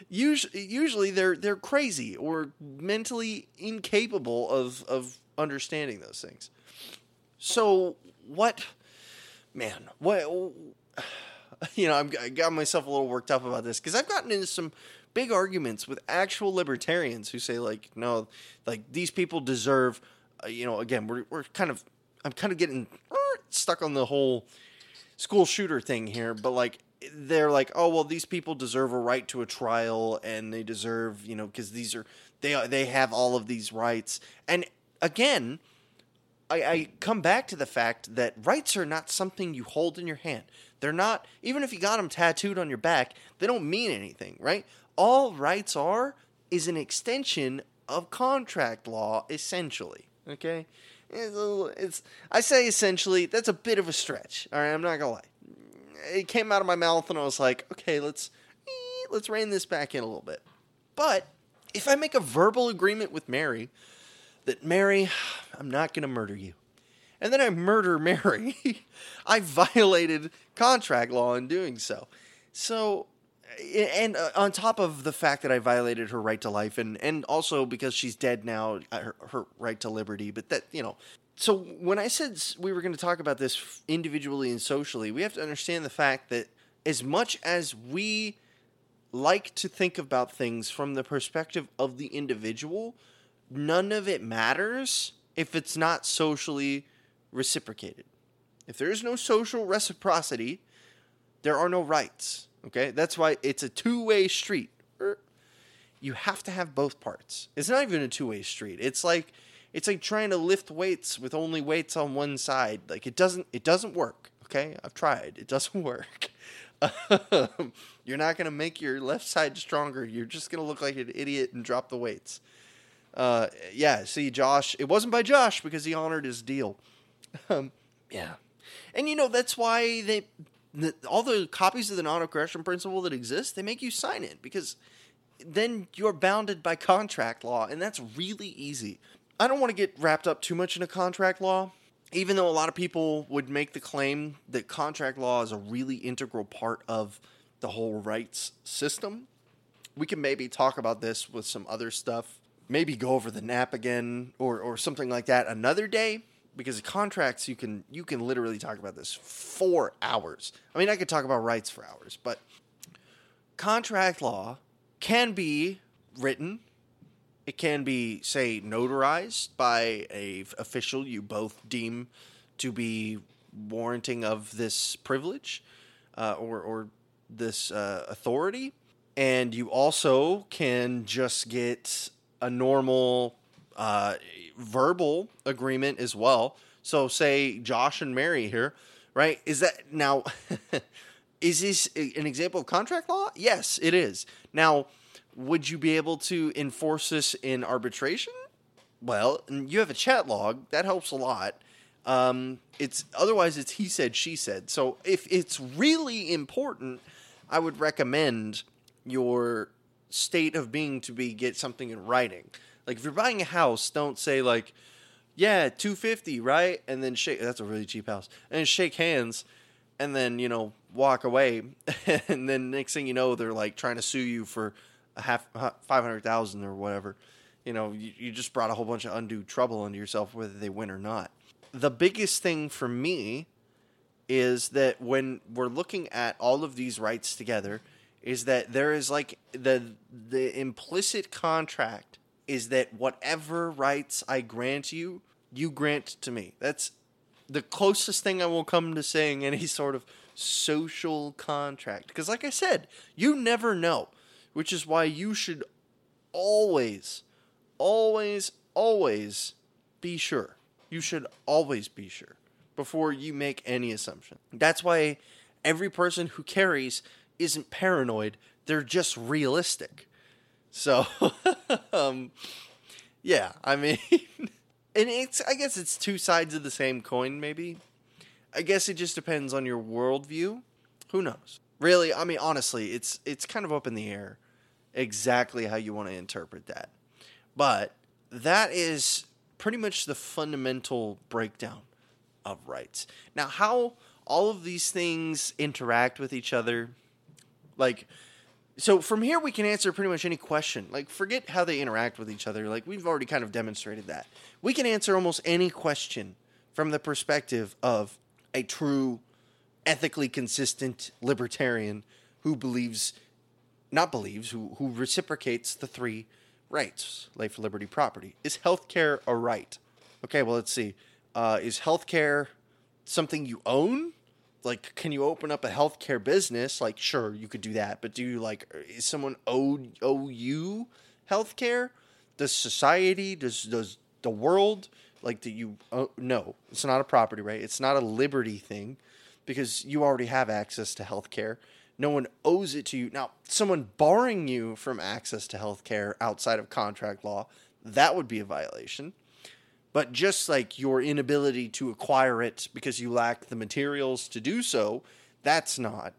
usually usually they're they're crazy or mentally incapable of of understanding those things so what man what you know I'm, i got myself a little worked up about this because i've gotten into some big arguments with actual libertarians who say like no like these people deserve uh, you know, again, we're we're kind of I'm kind of getting stuck on the whole school shooter thing here, but like they're like, oh well, these people deserve a right to a trial, and they deserve, you know, because these are they they have all of these rights, and again. I, I come back to the fact that rights are not something you hold in your hand. They're not, even if you got them tattooed on your back, they don't mean anything, right? All rights are is an extension of contract law, essentially. Okay, it's, it's I say essentially that's a bit of a stretch. All right, I'm not gonna lie. It came out of my mouth, and I was like, okay, let's let's rein this back in a little bit. But if I make a verbal agreement with Mary that Mary, I'm not gonna murder you, and then I murder Mary, I violated contract law in doing so. So and uh, on top of the fact that I violated her right to life, and and also because she's dead now, uh, her, her right to liberty. But that you know, so when I said we were going to talk about this individually and socially, we have to understand the fact that as much as we like to think about things from the perspective of the individual, none of it matters if it's not socially reciprocated. If there is no social reciprocity, there are no rights. Okay? That's why it's a two way street. Er, You have to have both parts. It's not even a two way street. It's like it's like trying to lift weights with only weights on one side. Like it doesn't it doesn't work. Okay? I've tried. It doesn't work. You're not gonna make your left side stronger. You're just gonna look like an idiot and drop the weights. Uh, yeah, see, Josh, it wasn't by Josh because he honored his deal. Um, yeah, and you know that's why they the, all the copies of the non-aggression principle that exist they make you sign it because then you're bounded by contract law, and that's really easy. I don't want to get wrapped up too much in a contract law, even though a lot of people would make the claim that contract law is a really integral part of the whole rights system. We can maybe talk about this with some other stuff. Maybe go over the NAP again or, or something like that another day because contracts you can you can literally talk about this for hours. I mean I could talk about rights for hours, but contract law can be written it can be say notarized by a official you both deem to be warranting of this privilege uh, or or this uh, authority and you also can just get a normal uh, verbal agreement as well so say josh and mary here right is that now is this an example of contract law yes it is now would you be able to enforce this in arbitration? Well, you have a chat log that helps a lot. Um, it's otherwise it's he said she said. So if it's really important, I would recommend your state of being to be get something in writing. Like if you're buying a house, don't say like, yeah, two fifty, right? And then shake. That's a really cheap house. And shake hands, and then you know walk away, and then next thing you know, they're like trying to sue you for a half uh, five hundred thousand or whatever. You know, you, you just brought a whole bunch of undue trouble into yourself, whether they win or not. The biggest thing for me is that when we're looking at all of these rights together, is that there is like the the implicit contract is that whatever rights I grant you, you grant to me. That's the closest thing I will come to saying any sort of social contract. Because, like I said, you never know which is why you should always, always, always be sure. You should always be sure before you make any assumption. That's why every person who carries isn't paranoid, they're just realistic. So, um, yeah, I mean, and it's, I guess it's two sides of the same coin, maybe. I guess it just depends on your worldview. Who knows? Really, I mean, honestly, it's it's kind of up in the air exactly how you want to interpret that. But that is pretty much the fundamental breakdown of rights. Now, how all of these things interact with each other, like, so from here we can answer pretty much any question. Like, forget how they interact with each other. Like, we've already kind of demonstrated that. We can answer almost any question from the perspective of a true, ethically consistent libertarian who believes not believes, who, who reciprocates the three rights life, liberty, property. Is healthcare a right? Okay, well, let's see. Uh, is healthcare something you own? Like, can you open up a healthcare business? Like, sure, you could do that, but do you like, is someone owed owe you healthcare? Does society, does does the world, like, do you? Uh, no, it's not a property right. It's not a liberty thing, because you already have access to healthcare no one owes it to you. Now, someone barring you from access to healthcare outside of contract law, that would be a violation. But just like your inability to acquire it because you lack the materials to do so, that's not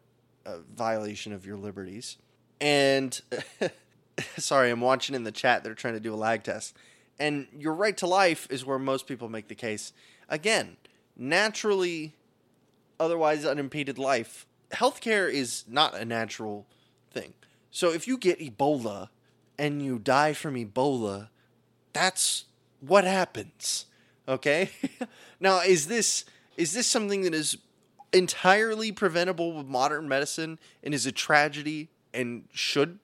a violation of your liberties. And sorry, I'm watching in the chat, they're trying to do a lag test. And your right to life is where most people make the case. Again, naturally, otherwise unimpeded life healthcare is not a natural thing. So if you get Ebola and you die from Ebola, that's what happens. Okay? now is this is this something that is entirely preventable with modern medicine and is a tragedy? and should,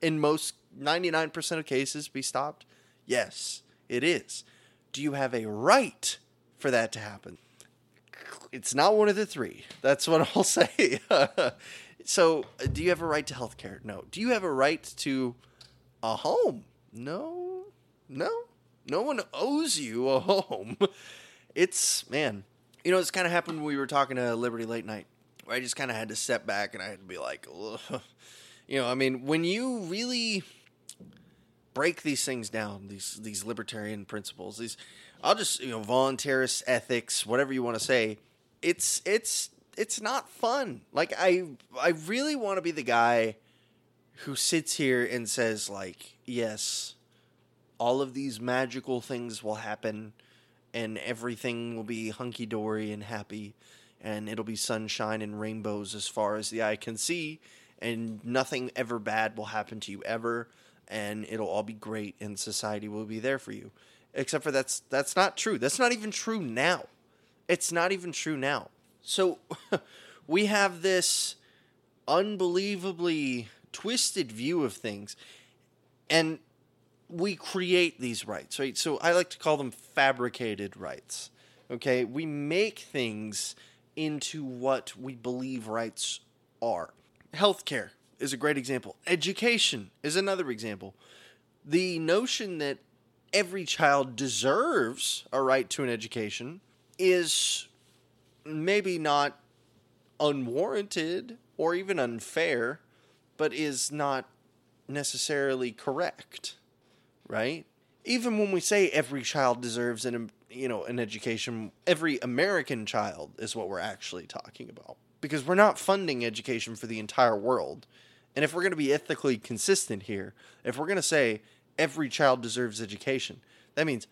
in most 99% of cases, be stopped? Yes, it is. Do you have a right for that to happen? It's not one of the three. That's what I'll say. so, do you have a right to health care? No. Do you have a right to a home? No. No. No one owes you a home. It's, man, you know, it's kind of happened when we were talking to Liberty late night. I just kind of had to step back and I had to be like, Ugh. you know, I mean, when you really break these things down, these these libertarian principles, these I'll just you know voluntarist ethics, whatever you want to say, it's it's it's not fun. Like I I really want to be the guy who sits here and says like, yes, all of these magical things will happen and everything will be hunky dory and happy and it'll be sunshine and rainbows as far as the eye can see and nothing ever bad will happen to you ever and it'll all be great and society will be there for you. Except for that's that's not true. That's not even true now. It's not even true now. So we have this unbelievably twisted view of things and we create these rights right so i like to call them fabricated rights okay we make things into what we believe rights are healthcare is a great example. Education is another example. The notion that every child deserves a right to an education is maybe not unwarranted or even unfair, but is not necessarily correct, right? Even when we say every child deserves an you know an education, every American child is what we're actually talking about because we're not funding education for the entire world. And if we're going to be ethically consistent here, if we're going to say every child deserves education, that means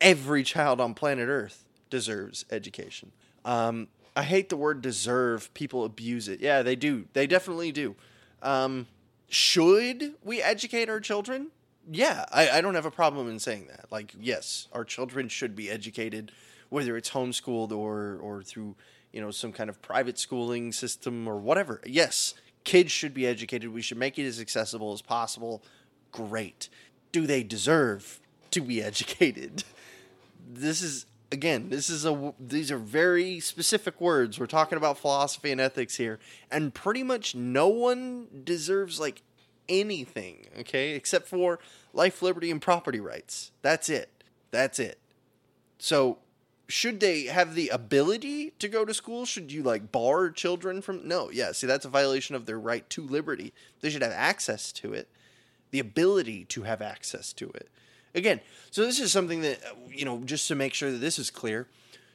every child on planet Earth deserves education. Um, I hate the word deserve. People abuse it. Yeah, they do. They definitely do. Um, should we educate our children? Yeah, I, I don't have a problem in saying that. Like, yes, our children should be educated, whether it's homeschooled or or through you know some kind of private schooling system or whatever. Yes, kids should be educated. We should make it as accessible as possible. Great. Do they deserve to be educated? This is again, this is a these are very specific words. We're talking about philosophy and ethics here, and pretty much no one deserves like anything, okay, except for life, liberty, and property rights. That's it. That's it. So should they have the ability to go to school? Should you like bar children from? No, yeah. See, that's a violation of their right to liberty. They should have access to it, the ability to have access to it. Again, so this is something that you know, just to make sure that this is clear,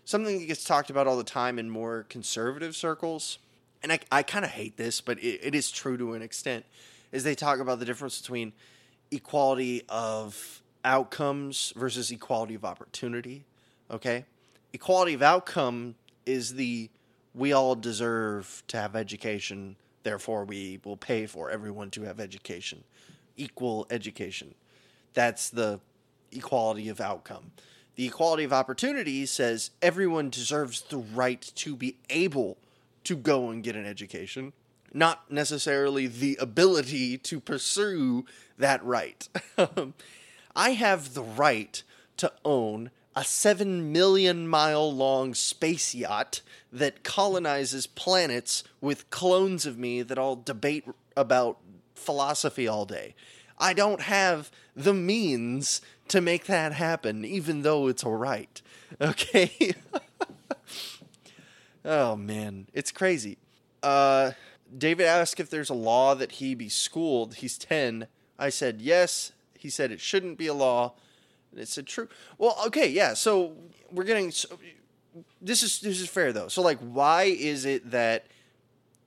something that gets talked about all the time in more conservative circles, and I, I kind of hate this, but it, it is true to an extent. Is they talk about the difference between equality of outcomes versus equality of opportunity. Okay equality of outcome is the we all deserve to have education, therefore we will pay for everyone to have education, equal education. That's the equality of outcome. The equality of opportunity says everyone deserves the right to be able to go and get an education, not necessarily the ability to pursue that right. I have the right to own a 7 million mile long space yacht that colonizes planets with clones of me that all debate about philosophy all day. I don't have the means to make that happen, even though it's a right. Okay? oh, man. It's crazy. Uh, David asked if there's a law that he be schooled. He's 10. I said yes. He said it shouldn't be a law. And it's a true. Well, okay, yeah. So we're getting. So, this is this is fair though. So like, why is it that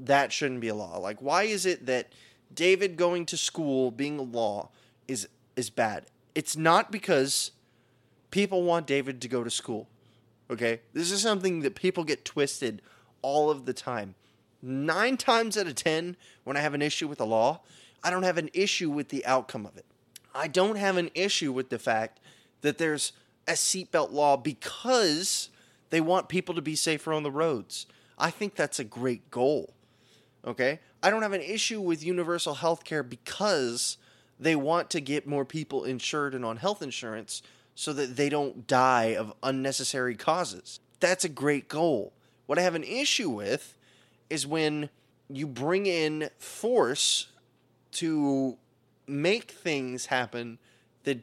that shouldn't be a law? Like, why is it that David going to school being a law is is bad? It's not because people want David to go to school. Okay, this is something that people get twisted all of the time. Nine times out of ten, when I have an issue with a law, I don't have an issue with the outcome of it. I don't have an issue with the fact that there's a seatbelt law because they want people to be safer on the roads. I think that's a great goal. Okay? I don't have an issue with universal health care because they want to get more people insured and on health insurance so that they don't die of unnecessary causes. That's a great goal. What I have an issue with is when you bring in force to make things happen that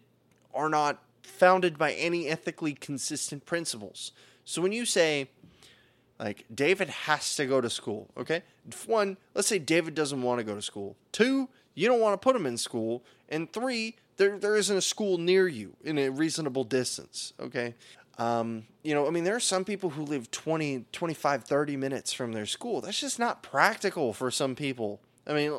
are not founded by any ethically consistent principles. So when you say, like, David has to go to school, okay? One, let's say David doesn't want to go to school. Two, you don't want to put him in school. And three, there, there isn't a school near you in a reasonable distance, okay? Um, you know, I mean, there are some people who live 20, 25, 30 minutes from their school. That's just not practical for some people. I mean,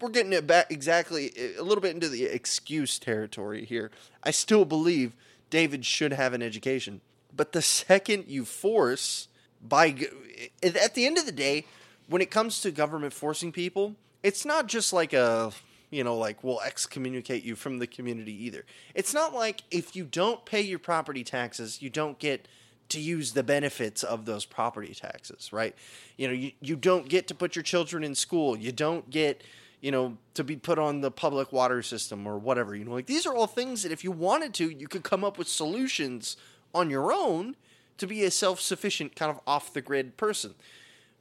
we're getting it back exactly a little bit into the excuse territory here. I still believe David should have an education. But the second you force, by at the end of the day, when it comes to government forcing people, it's not just like a you know, like we'll excommunicate you from the community either. It's not like if you don't pay your property taxes, you don't get to use the benefits of those property taxes, right? You know, you, you don't get to put your children in school. You don't get, you know, to be put on the public water system or whatever. You know, like these are all things that if you wanted to, you could come up with solutions on your own to be a self sufficient, kind of off the grid person.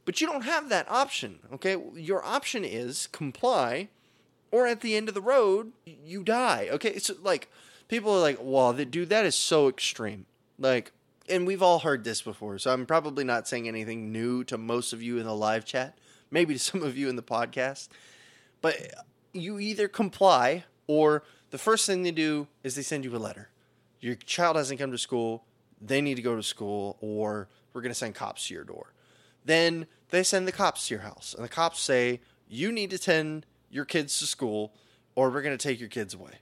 But you don't have that option, okay? Your option is comply or at the end of the road, you die. Okay, so like people are like, "Well, dude, that is so extreme." Like, and we've all heard this before, so I'm probably not saying anything new to most of you in the live chat, maybe to some of you in the podcast. But you either comply or the first thing they do is they send you a letter. Your child hasn't come to school, they need to go to school, or we're going to send cops to your door. Then they send the cops to your house, and the cops say, You need to send your kids to school or we're going to take your kids away.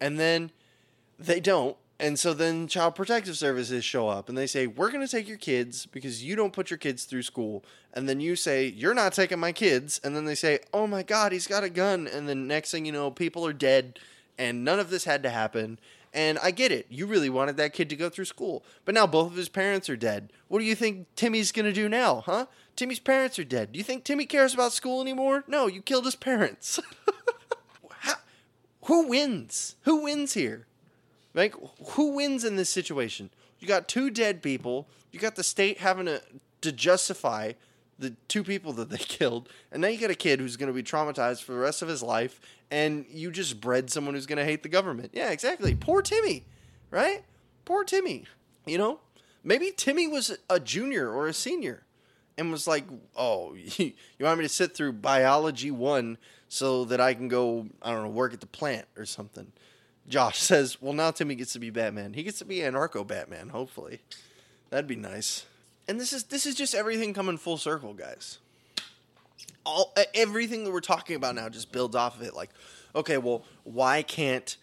And then they don't. And so then Child Protective Services show up and they say, We're going to take your kids because you don't put your kids through school. And then you say, You're not taking my kids. And then they say, Oh my God, he's got a gun. And then next thing you know, people are dead and none of this had to happen. And I get it. You really wanted that kid to go through school. But now both of his parents are dead. What do you think Timmy's going to do now, huh? Timmy's parents are dead. Do you think Timmy cares about school anymore? No, you killed his parents. How, who wins? Who wins here? Like, who wins in this situation? You got two dead people. You got the state having to, to justify the two people that they killed, and now you got a kid who's going to be traumatized for the rest of his life, and you just bred someone who's going to hate the government. Yeah, exactly. Poor Timmy, right? Poor Timmy. You know, maybe Timmy was a junior or a senior and was like, "Oh, you want me to sit through biology one so that I can go, I don't know, work at the plant or something." Josh says, "Well, now Timmy gets to be Batman. He gets to be anarcho Batman. Hopefully, that'd be nice." And this is this is just everything coming full circle, guys. All everything that we're talking about now just builds off of it. Like, okay, well, why can't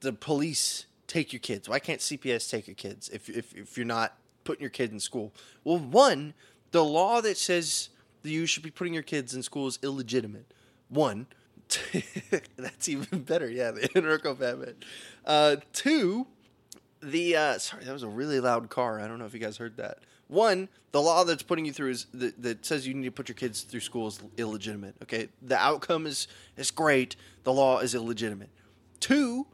the police take your kids? Why can't CPS take your kids if if if you're not putting your kid in school? Well, one, the law that says that you should be putting your kids in school is illegitimate. One, that's even better. Yeah, the anarcho Batman. Uh, two, the uh, sorry, that was a really loud car. I don't know if you guys heard that. One, the law that's putting you through is that says you need to put your kids through school is illegitimate. Okay, the outcome is is great. The law is illegitimate. Two,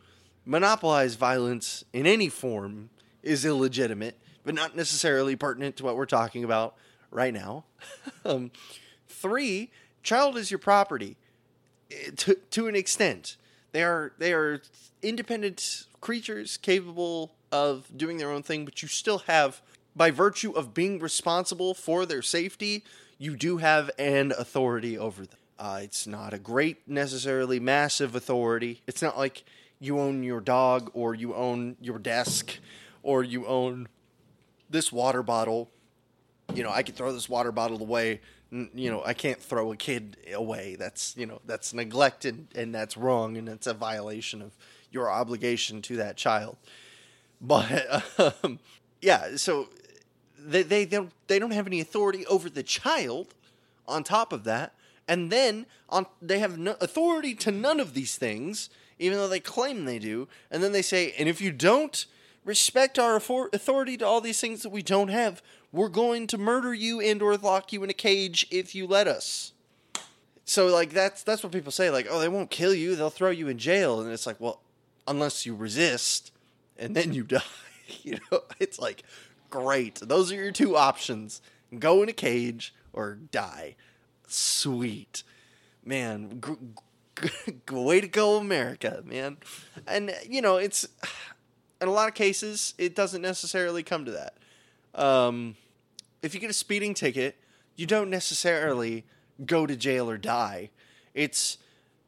monopolize violence in any form is illegitimate, but not necessarily pertinent to what we're talking about right now. um, three, child is your property eh, to, to an extent. They are they are independent creatures capable of doing their own thing, but you still have, by virtue of being responsible for their safety, you do have an authority over them. Uh, it's not a great, necessarily massive authority. It's not like you own your dog or you own your desk or you own this water bottle you know, I could throw this water bottle away. You know, I can't throw a kid away. That's you know, that's neglect and, and that's wrong, and it's a violation of your obligation to that child. But um, yeah, so they they don't they don't have any authority over the child. On top of that, and then on they have no authority to none of these things, even though they claim they do. And then they say, and if you don't respect our authority to all these things that we don't have, we're going to murder you and or lock you in a cage if you let us. So like that's that's what people say like, "Oh, they won't kill you. They'll throw you in jail." And it's like, "Well, unless you resist and then you die." you know, it's like, "Great. Those are your two options. Go in a cage or die." Sweet. Man, g- g- way to go America, man. And you know, it's in a lot of cases it doesn't necessarily come to that. Um if you get a speeding ticket, you don't necessarily go to jail or die. It's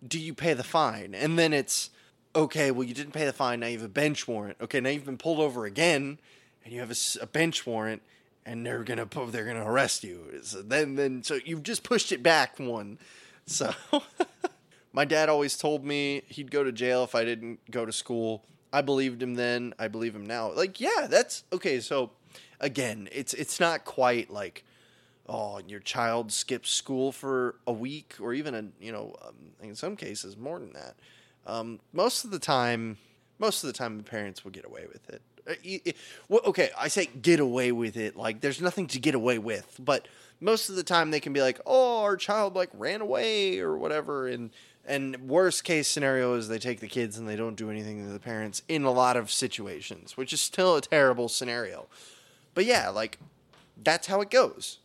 do you pay the fine? And then it's okay, well, you didn't pay the fine. Now you have a bench warrant. Okay, now you've been pulled over again, and you have a, a bench warrant, and they're gonna they're gonna arrest you. So then then so you've just pushed it back one. So my dad always told me he'd go to jail if I didn't go to school. I believed him then. I believe him now. Like yeah, that's okay. So again, it's it's not quite like oh your child skips school for a week or even a you know um, in some cases more than that. Um, most of the time, most of the time the parents will get away with it. Uh, okay, I say get away with it. Like there's nothing to get away with, but most of the time they can be like, oh, our child like ran away or whatever, and and worst case scenario is they take the kids and they don't do anything to the parents in a lot of situations, which is still a terrible scenario. But yeah, like that's how it goes.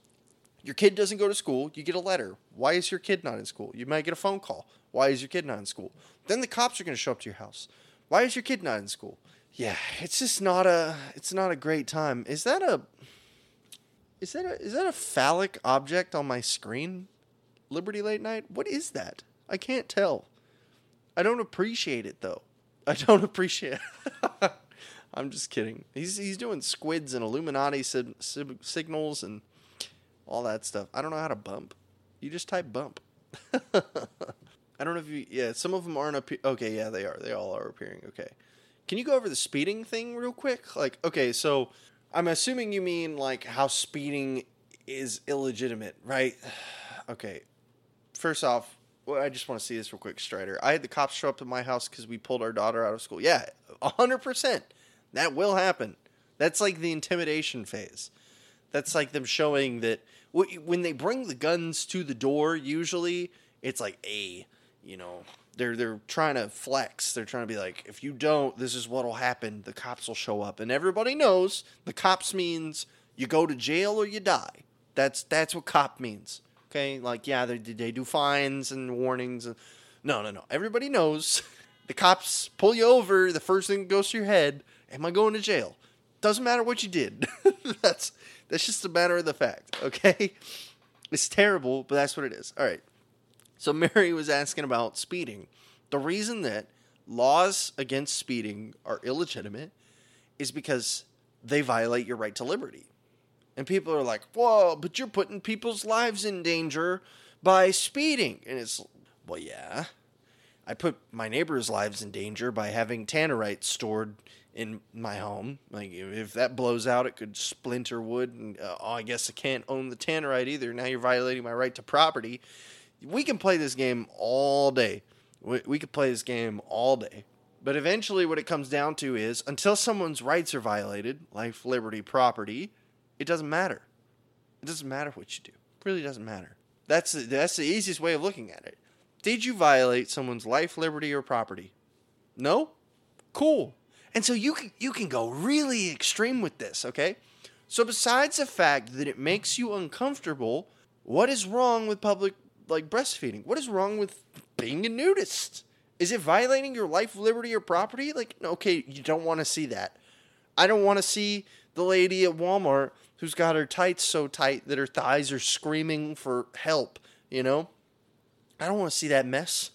Your kid doesn't go to school, you get a letter. Why is your kid not in school? You might get a phone call. Why is your kid not in school? Then the cops are going to show up to your house. Why is your kid not in school? Yeah, it's just not a it's not a great time. Is that a is that a is that a phallic object on my screen? Liberty late night? What is that? I can't tell. I don't appreciate it though. I don't appreciate it. I'm just kidding. He's he's doing squids and Illuminati sig- sig- signals and all that stuff. I don't know how to bump. You just type bump. I don't know if you. Yeah, some of them aren't up. Okay, yeah, they are. They all are appearing. Okay. Can you go over the speeding thing real quick? Like, okay, so I'm assuming you mean like how speeding is illegitimate, right? Okay. First off, well, I just want to see this real quick, Strider. I had the cops show up to my house because we pulled our daughter out of school. Yeah, hundred percent. That will happen. That's like the intimidation phase. That's like them showing that wh- when they bring the guns to the door. Usually, it's like a, you know, they're they're trying to flex. They're trying to be like, if you don't, this is what'll happen. The cops will show up, and everybody knows the cops means you go to jail or you die. That's that's what cop means. Okay, like yeah, they they do fines and warnings. And, no, no, no. Everybody knows the cops pull you over. The first thing that goes to your head: Am I going to jail? Doesn't matter what you did. that's that's just a matter of the fact. Okay, it's terrible, but that's what it is. All right. So Mary was asking about speeding. The reason that laws against speeding are illegitimate is because they violate your right to liberty. And people are like, whoa, but you're putting people's lives in danger by speeding. And it's, well, yeah. I put my neighbors' lives in danger by having tannerite stored in my home. Like, if that blows out, it could splinter wood. And uh, oh, I guess I can't own the tannerite either. Now you're violating my right to property. We can play this game all day. We, we could play this game all day. But eventually, what it comes down to is until someone's rights are violated, life, liberty, property, it doesn't matter. It doesn't matter what you do. It really doesn't matter. That's the, that's the easiest way of looking at it. Did you violate someone's life, liberty, or property? No? Cool. And so you can you can go really extreme with this, okay? So besides the fact that it makes you uncomfortable, what is wrong with public like breastfeeding? What is wrong with being a nudist? Is it violating your life, liberty, or property? Like, okay, you don't want to see that. I don't want to see the lady at Walmart who's got her tights so tight that her thighs are screaming for help, you know? I don't want to see that mess.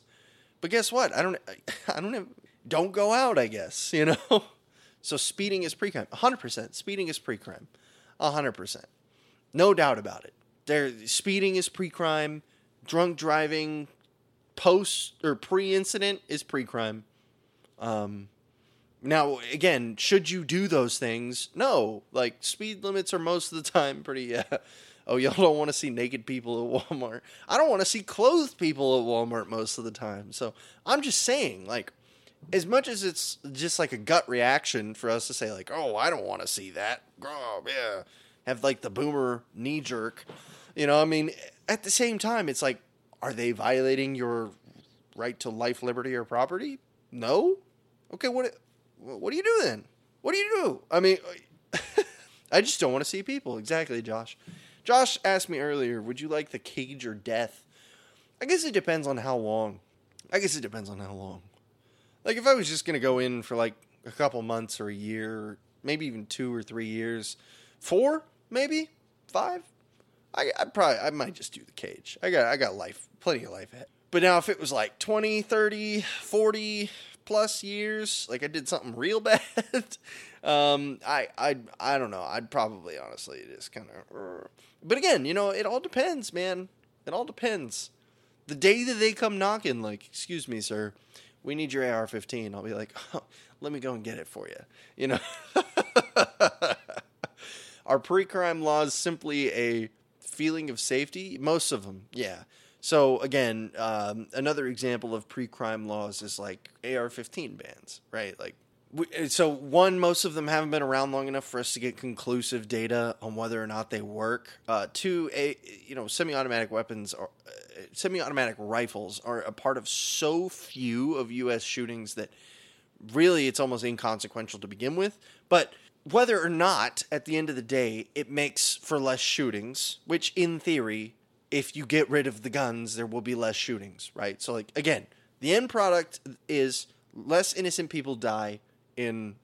But guess what? I don't I don't have, don't go out, I guess, you know? So speeding is pre-crime. 100%. Speeding is pre-crime. 100%. No doubt about it. There speeding is pre-crime, drunk driving post or pre-incident is pre-crime. Um now, again, should you do those things? No. Like, speed limits are most of the time pretty, yeah. Oh, y'all don't want to see naked people at Walmart. I don't want to see clothed people at Walmart most of the time. So, I'm just saying, like, as much as it's just like a gut reaction for us to say, like, oh, I don't want to see that. Oh, yeah. Have, like, the boomer knee jerk. You know, I mean, at the same time, it's like, Are they violating your right to life, liberty, or property? No. Okay, what what do you do then? What do you do? I mean, I just don't want to see people. Exactly, Josh. Josh asked me earlier, would you like the cage or death? I guess it depends on how long. I guess it depends on how long. Like if I was just gonna go in for like a couple months or a year, maybe even two or three years, four, maybe five. I I probably I might just do the cage. I got I got life, plenty of life ahead. But now if it was like 20, 30, 40 plus years, like I did something real bad, um, I I I don't know. I'd probably honestly just kind of. But again, you know, it all depends, man. It all depends. The day that they come knocking, like, excuse me, sir, we need your AR-15. I'll be like, oh, let me go and get it for you. You know. Are pre-crime laws simply a feeling of safety? Most of them, yeah. So again, um, another example of pre-crime laws is like AR-15 bans, right? Like, so one, most of them haven't been around long enough for us to get conclusive data on whether or not they work. Uh, two, a you know, semi-automatic weapons are uh, semi-automatic rifles are a part of so few of U.S. shootings that really it's almost inconsequential to begin with, but whether or not at the end of the day it makes for less shootings, which in theory if you get rid of the guns, there will be less shootings, right? So, like, again, the end product is less innocent people die in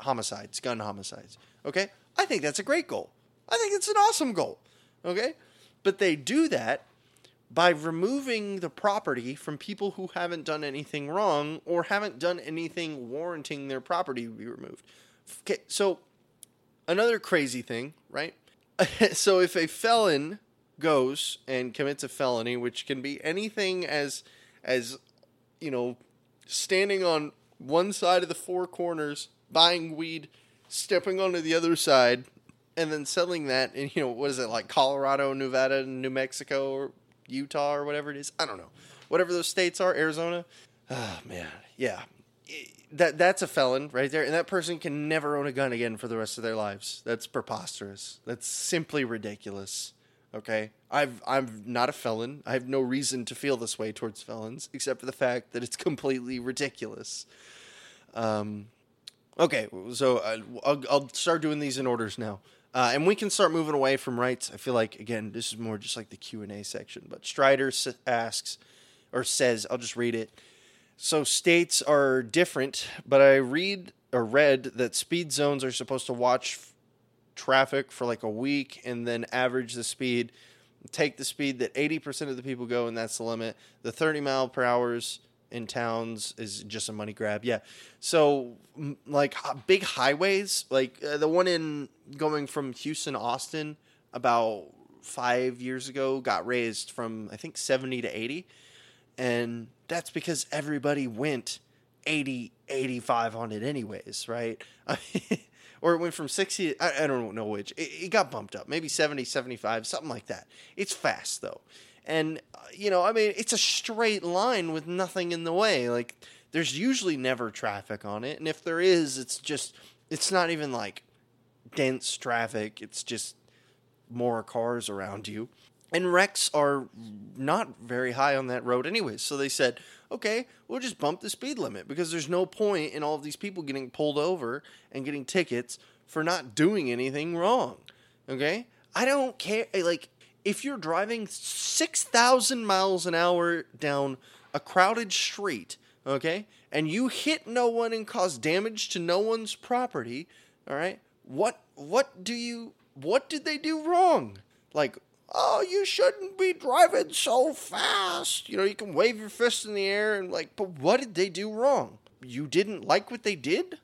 homicides, gun homicides. Okay? I think that's a great goal. I think it's an awesome goal. Okay? But they do that by removing the property from people who haven't done anything wrong or haven't done anything warranting their property to be removed. Okay, so another crazy thing, right? so if a felon goes and commits a felony, which can be anything as as you know, standing on one side of the four corners, buying weed, stepping onto the other side, and then selling that in you know what is it like Colorado, Nevada, New Mexico, or Utah, or whatever it is. I don't know, whatever those states are, Arizona. Oh man, yeah. That that's a felon right there, and that person can never own a gun again for the rest of their lives. That's preposterous. That's simply ridiculous. Okay, I've I'm not a felon. I have no reason to feel this way towards felons, except for the fact that it's completely ridiculous. Um, okay, so uh, I'll, I'll start doing these in orders now, uh, and we can start moving away from rights. I feel like again, this is more just like the Q and A section. But Strider asks or says, I'll just read it. So states are different, but I read or read that speed zones are supposed to watch traffic for like a week and then average the speed, take the speed that 80% of the people go, and that's the limit. The 30 mile per hours in towns is just a money grab. Yeah. So, like big highways, like uh, the one in going from Houston Austin about five years ago got raised from, I think, 70 to 80. And that's because everybody went 80, 85 on it, anyways, right? I mean, or it went from 60 I, I don't know which it, it, got bumped up maybe 70 75 something like that. It's fast though. And uh, you know i mean it's a straight line with nothing in the way. Like there's usually never traffic on it. And if there is it's just it's not even like dense traffic. It's just more cars around you and wrecks are not very high on that road anyways so they said okay, we'll just bump the speed limit because there's no point in all of these people getting pulled over and getting tickets for not doing anything wrong. Okay? I don't care. Eh, like, if you're driving 6,000 miles an hour down a crowded street, okay, and you hit no one and cause damage to no one's property, all right, what, what do you, what did they do wrong? Like, oh, you shouldn't be driving so fast. You know, you can wave your fist in the air and like, but what did they do wrong? You didn't like what they did?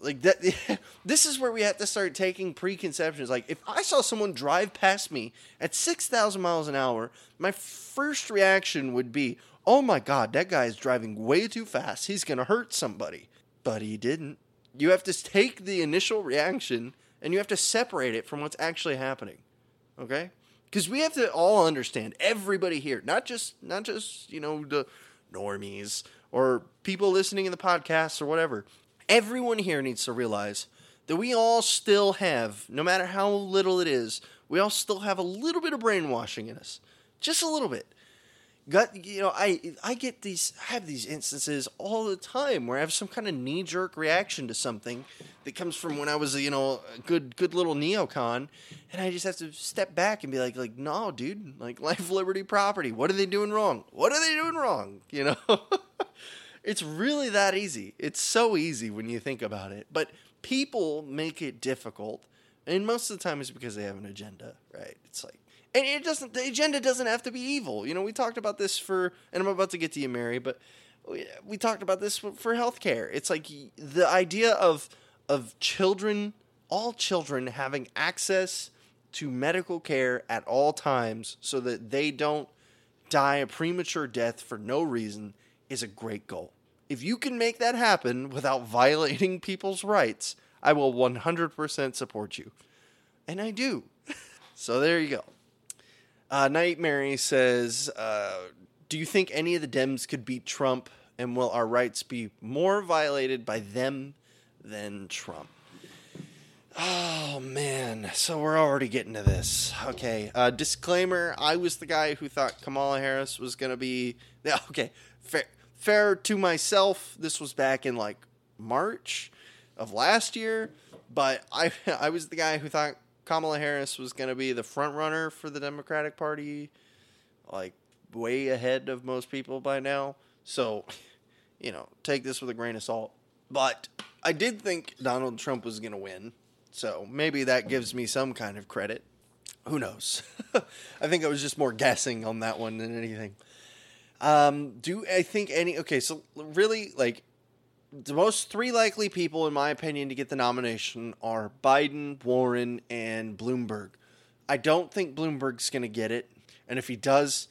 Like that this is where we have to start taking preconceptions. Like if I saw someone drive past me at 6,000 miles an hour, my first reaction would be, "Oh my god, that guy is driving way too fast. He's going to hurt somebody." But he didn't. You have to take the initial reaction and you have to separate it from what's actually happening. Okay? Because we have to all understand everybody here, not just not just, you know, the normies or people listening in the podcast or whatever. Everyone here needs to realize that we all still have, no matter how little it is, we all still have a little bit of brainwashing in us. Just a little bit. Gut you know i i get these I have these instances all the time where i have some kind of knee jerk reaction to something that comes from when i was a, you know a good good little neocon and i just have to step back and be like like no dude like life liberty property what are they doing wrong? What are they doing wrong? You know? It's really that easy. It's so easy when you think about it but people make it difficult and most of the time it's because they have an agenda right? It's like and it doesn't the agenda doesn't have to be evil. You know we talked about this for and i'm about to get to you mary but we, we talked about this for healthcare. It's like the idea of of children all children having access to medical care at all times so that they don't die a premature death for no reason is a great goal. If you can make that happen without violating people's rights i will 100% support you. And i do. So there you go uh, Night Mary says, uh, "Do you think any of the Dems could beat Trump, and will our rights be more violated by them than Trump?" Oh man, so we're already getting to this. Okay, uh, disclaimer: I was the guy who thought Kamala Harris was gonna be. Okay, fair, fair to myself. This was back in like March of last year, but I I was the guy who thought Kamala Harris was going to be the front runner for the Democratic Party, like way ahead of most people by now. So, you know, take this with a grain of salt. But I did think Donald Trump was going to win. So maybe that gives me some kind of credit. Who knows? I think I was just more guessing on that one than anything. Um, do I think any? Okay, so really, like, the most three likely people, in my opinion, to get the nomination are Biden, Warren, and Bloomberg. I don't think Bloomberg's going to get it. And if he does,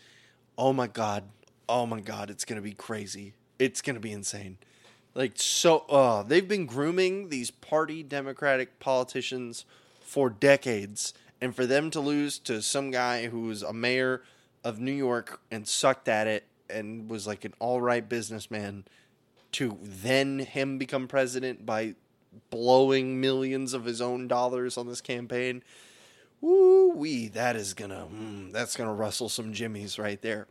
oh my God, oh my God, it's going to be crazy. It's going to be insane. Like, so, uh, they've been grooming these party Democratic politicians for decades. And for them to lose to some guy who was a mayor of New York and sucked at it and was like an all right businessman to then him become president by blowing millions of his own dollars on this campaign. Woo wee, that is gonna mm, that's gonna rustle some jimmies right there.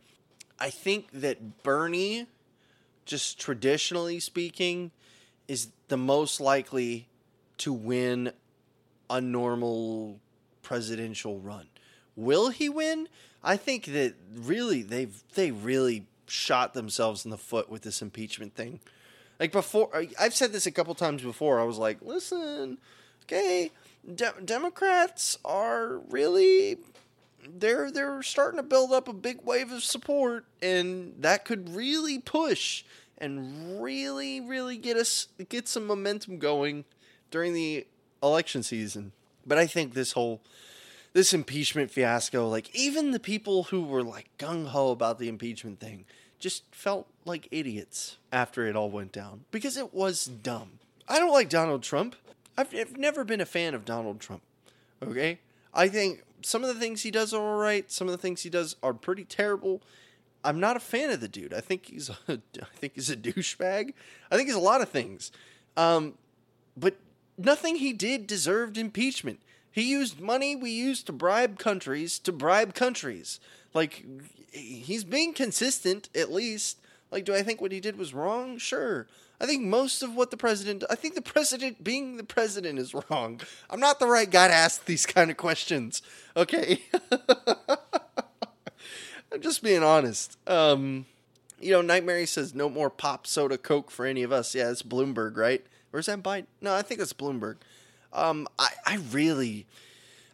I think that Bernie, just traditionally speaking, is the most likely to win a normal presidential run. Will he win? I think that really they've they really shot themselves in the foot with this impeachment thing. Like before, I've said this a couple times before. I was like, listen, okay, De- Democrats are really they're they're starting to build up a big wave of support, and that could really push and really really get us get some momentum going during the election season. But I think this whole this impeachment fiasco, like even the people who were like gung ho about the impeachment thing, just felt like idiots after it all went down because it was dumb. I don't like Donald Trump. I've, I've never been a fan of Donald Trump. Okay? I think some of the things he does are all right, some of the things he does are pretty terrible. I'm not a fan of the dude. I think he's a, I think he's a douchebag. I think he's a lot of things. Um, but nothing he did deserved impeachment. He used money we used to bribe countries to bribe countries. Like he's being consistent at least. Like, do I think what he did was wrong? Sure. I think most of what the president, I think the president being the president is wrong. I'm not the right guy to ask these kind of questions. Okay. I'm just being honest. Um, you know, Night Mary says no more pop soda coke for any of us. Yeah, it's Bloomberg, right? Or is that Biden? No, I think it's Bloomberg. Um, I, I really,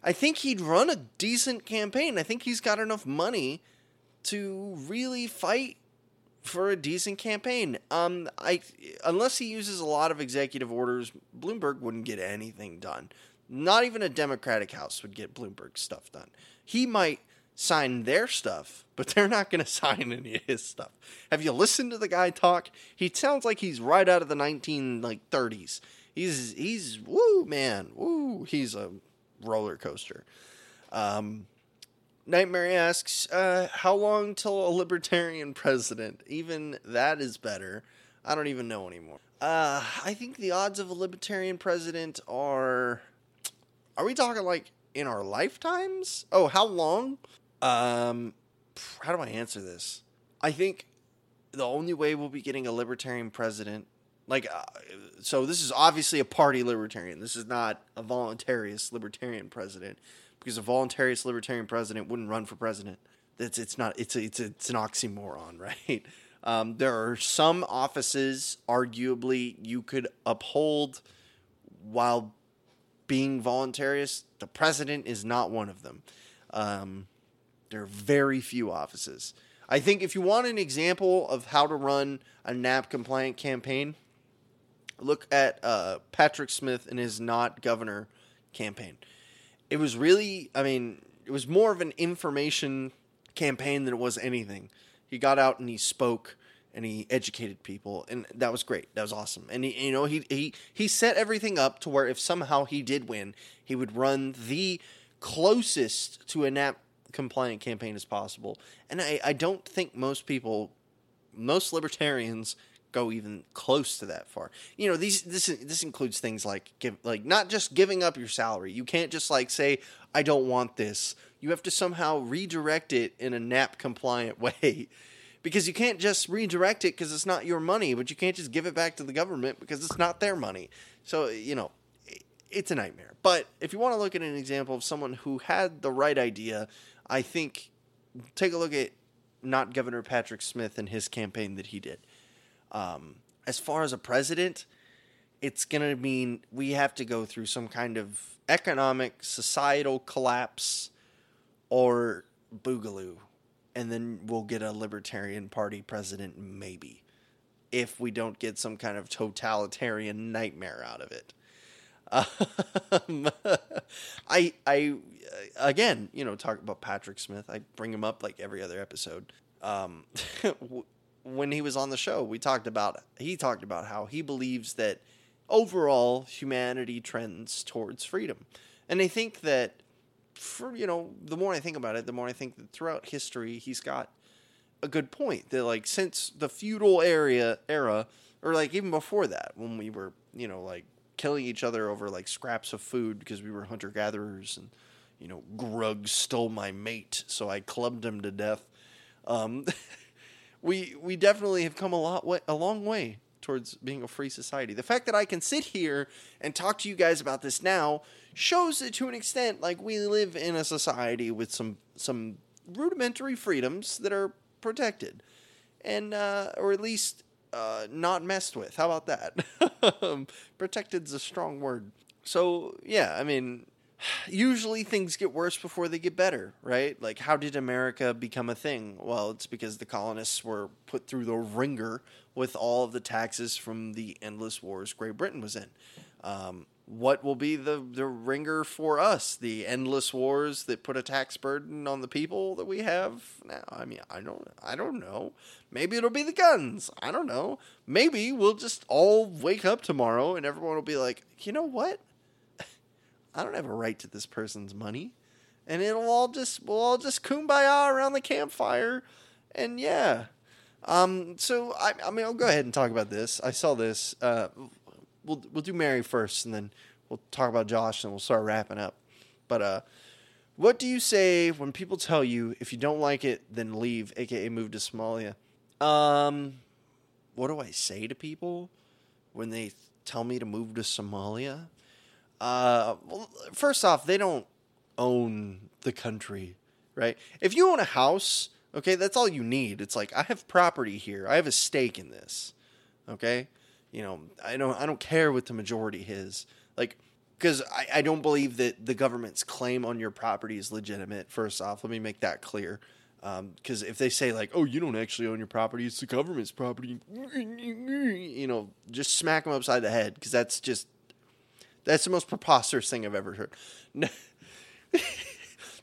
I think he'd run a decent campaign. I think he's got enough money to really fight for a decent campaign. Um, I unless he uses a lot of executive orders, Bloomberg wouldn't get anything done. Not even a Democratic House would get Bloomberg stuff done. He might sign their stuff, but they're not going to sign any of his stuff. Have you listened to the guy talk? He sounds like he's right out of the nineteen like thirties. He's he's woo man woo. He's a roller coaster. Um, Night Mary asks, uh, how long till a libertarian president? Even that is better. I don't even know anymore. Uh, I think the odds of a libertarian president are. Are we talking like in our lifetimes? Oh, how long? Um, how do I answer this? I think the only way we'll be getting a libertarian president, like, uh, so this is obviously a party libertarian. This is not a voluntarist libertarian president, because a voluntarist libertarian president wouldn't run for president. It's it's not it's a, it's a, it's an oxymoron, right? Um, there are some offices, arguably, you could uphold while being voluntarist. The president is not one of them. Um, there are very few offices. I think if you want an example of how to run a NAP compliant campaign, look at uh, Patrick Smith and his not governor campaign. It was really, I mean, it was more of an information campaign than it was anything. He got out and he spoke and he educated people and that was great that was awesome and he, you know he, he he set everything up to where if somehow he did win he would run the closest to a NAP compliant campaign as possible and i, I don't think most people most libertarians go even close to that far you know these this this includes things like give like not just giving up your salary you can't just like say i don't want this you have to somehow redirect it in a NAP compliant way because you can't just redirect it because it's not your money, but you can't just give it back to the government because it's not their money. So, you know, it's a nightmare. But if you want to look at an example of someone who had the right idea, I think take a look at not Governor Patrick Smith and his campaign that he did. Um, as far as a president, it's going to mean we have to go through some kind of economic, societal collapse or boogaloo and then we'll get a libertarian party president maybe if we don't get some kind of totalitarian nightmare out of it. Um, i i again you know talk about patrick smith. I bring him up like every other episode. Um, when he was on the show we talked about he talked about how he believes that overall humanity trends towards freedom and i think that for you know, the more I think about it, the more I think that throughout history he's got a good point. That like since the feudal area era, or like even before that, when we were you know like killing each other over like scraps of food because we were hunter gatherers and you know Grug stole my mate, so I clubbed him to death. Um, we we definitely have come a lot way, a long way towards being a free society. The fact that I can sit here and talk to you guys about this now shows that to an extent like we live in a society with some some rudimentary freedoms that are protected and uh, or at least uh, not messed with. How about that? Protected's a strong word. So yeah i mean usually things get worse before they get better right like how did america become a thing well it's because the colonists were put through the wringer with all of the taxes from the endless wars great britain was in um, what will be the, the wringer for us? The endless wars that put a tax burden on the people that we have now. I mean, I don't I don't know. Maybe it'll be the guns. I don't know. Maybe we'll just all wake up tomorrow and everyone will be like, you know what? I don't have a right to this person's money. And it'll all just we'll all just kumbaya around the campfire. And yeah. Um, so I, I mean I'll go ahead and talk about this. I saw this. Uh, we'll we'll do Mary first, and then we'll talk about Josh, and we'll start wrapping up. But uh, what do you say when people tell you if you don't like it, then leave, aka move to Somalia? Um, what do I say to people when they tell me to move to Somalia? Uh, well, first off, they don't own the country, right? If you own a house, okay, that's all you need. It's like I have property here. I have a stake in this. Okay? you know, I don't I don't care what the majority is. Like because I, I don't believe that the government's claim on your property is legitimate. First off, let me make that clear. Because um, if they say like, "Oh, you don't actually own your property; it's the government's property," you know, just smack them upside the head because that's just that's the most preposterous thing I've ever heard.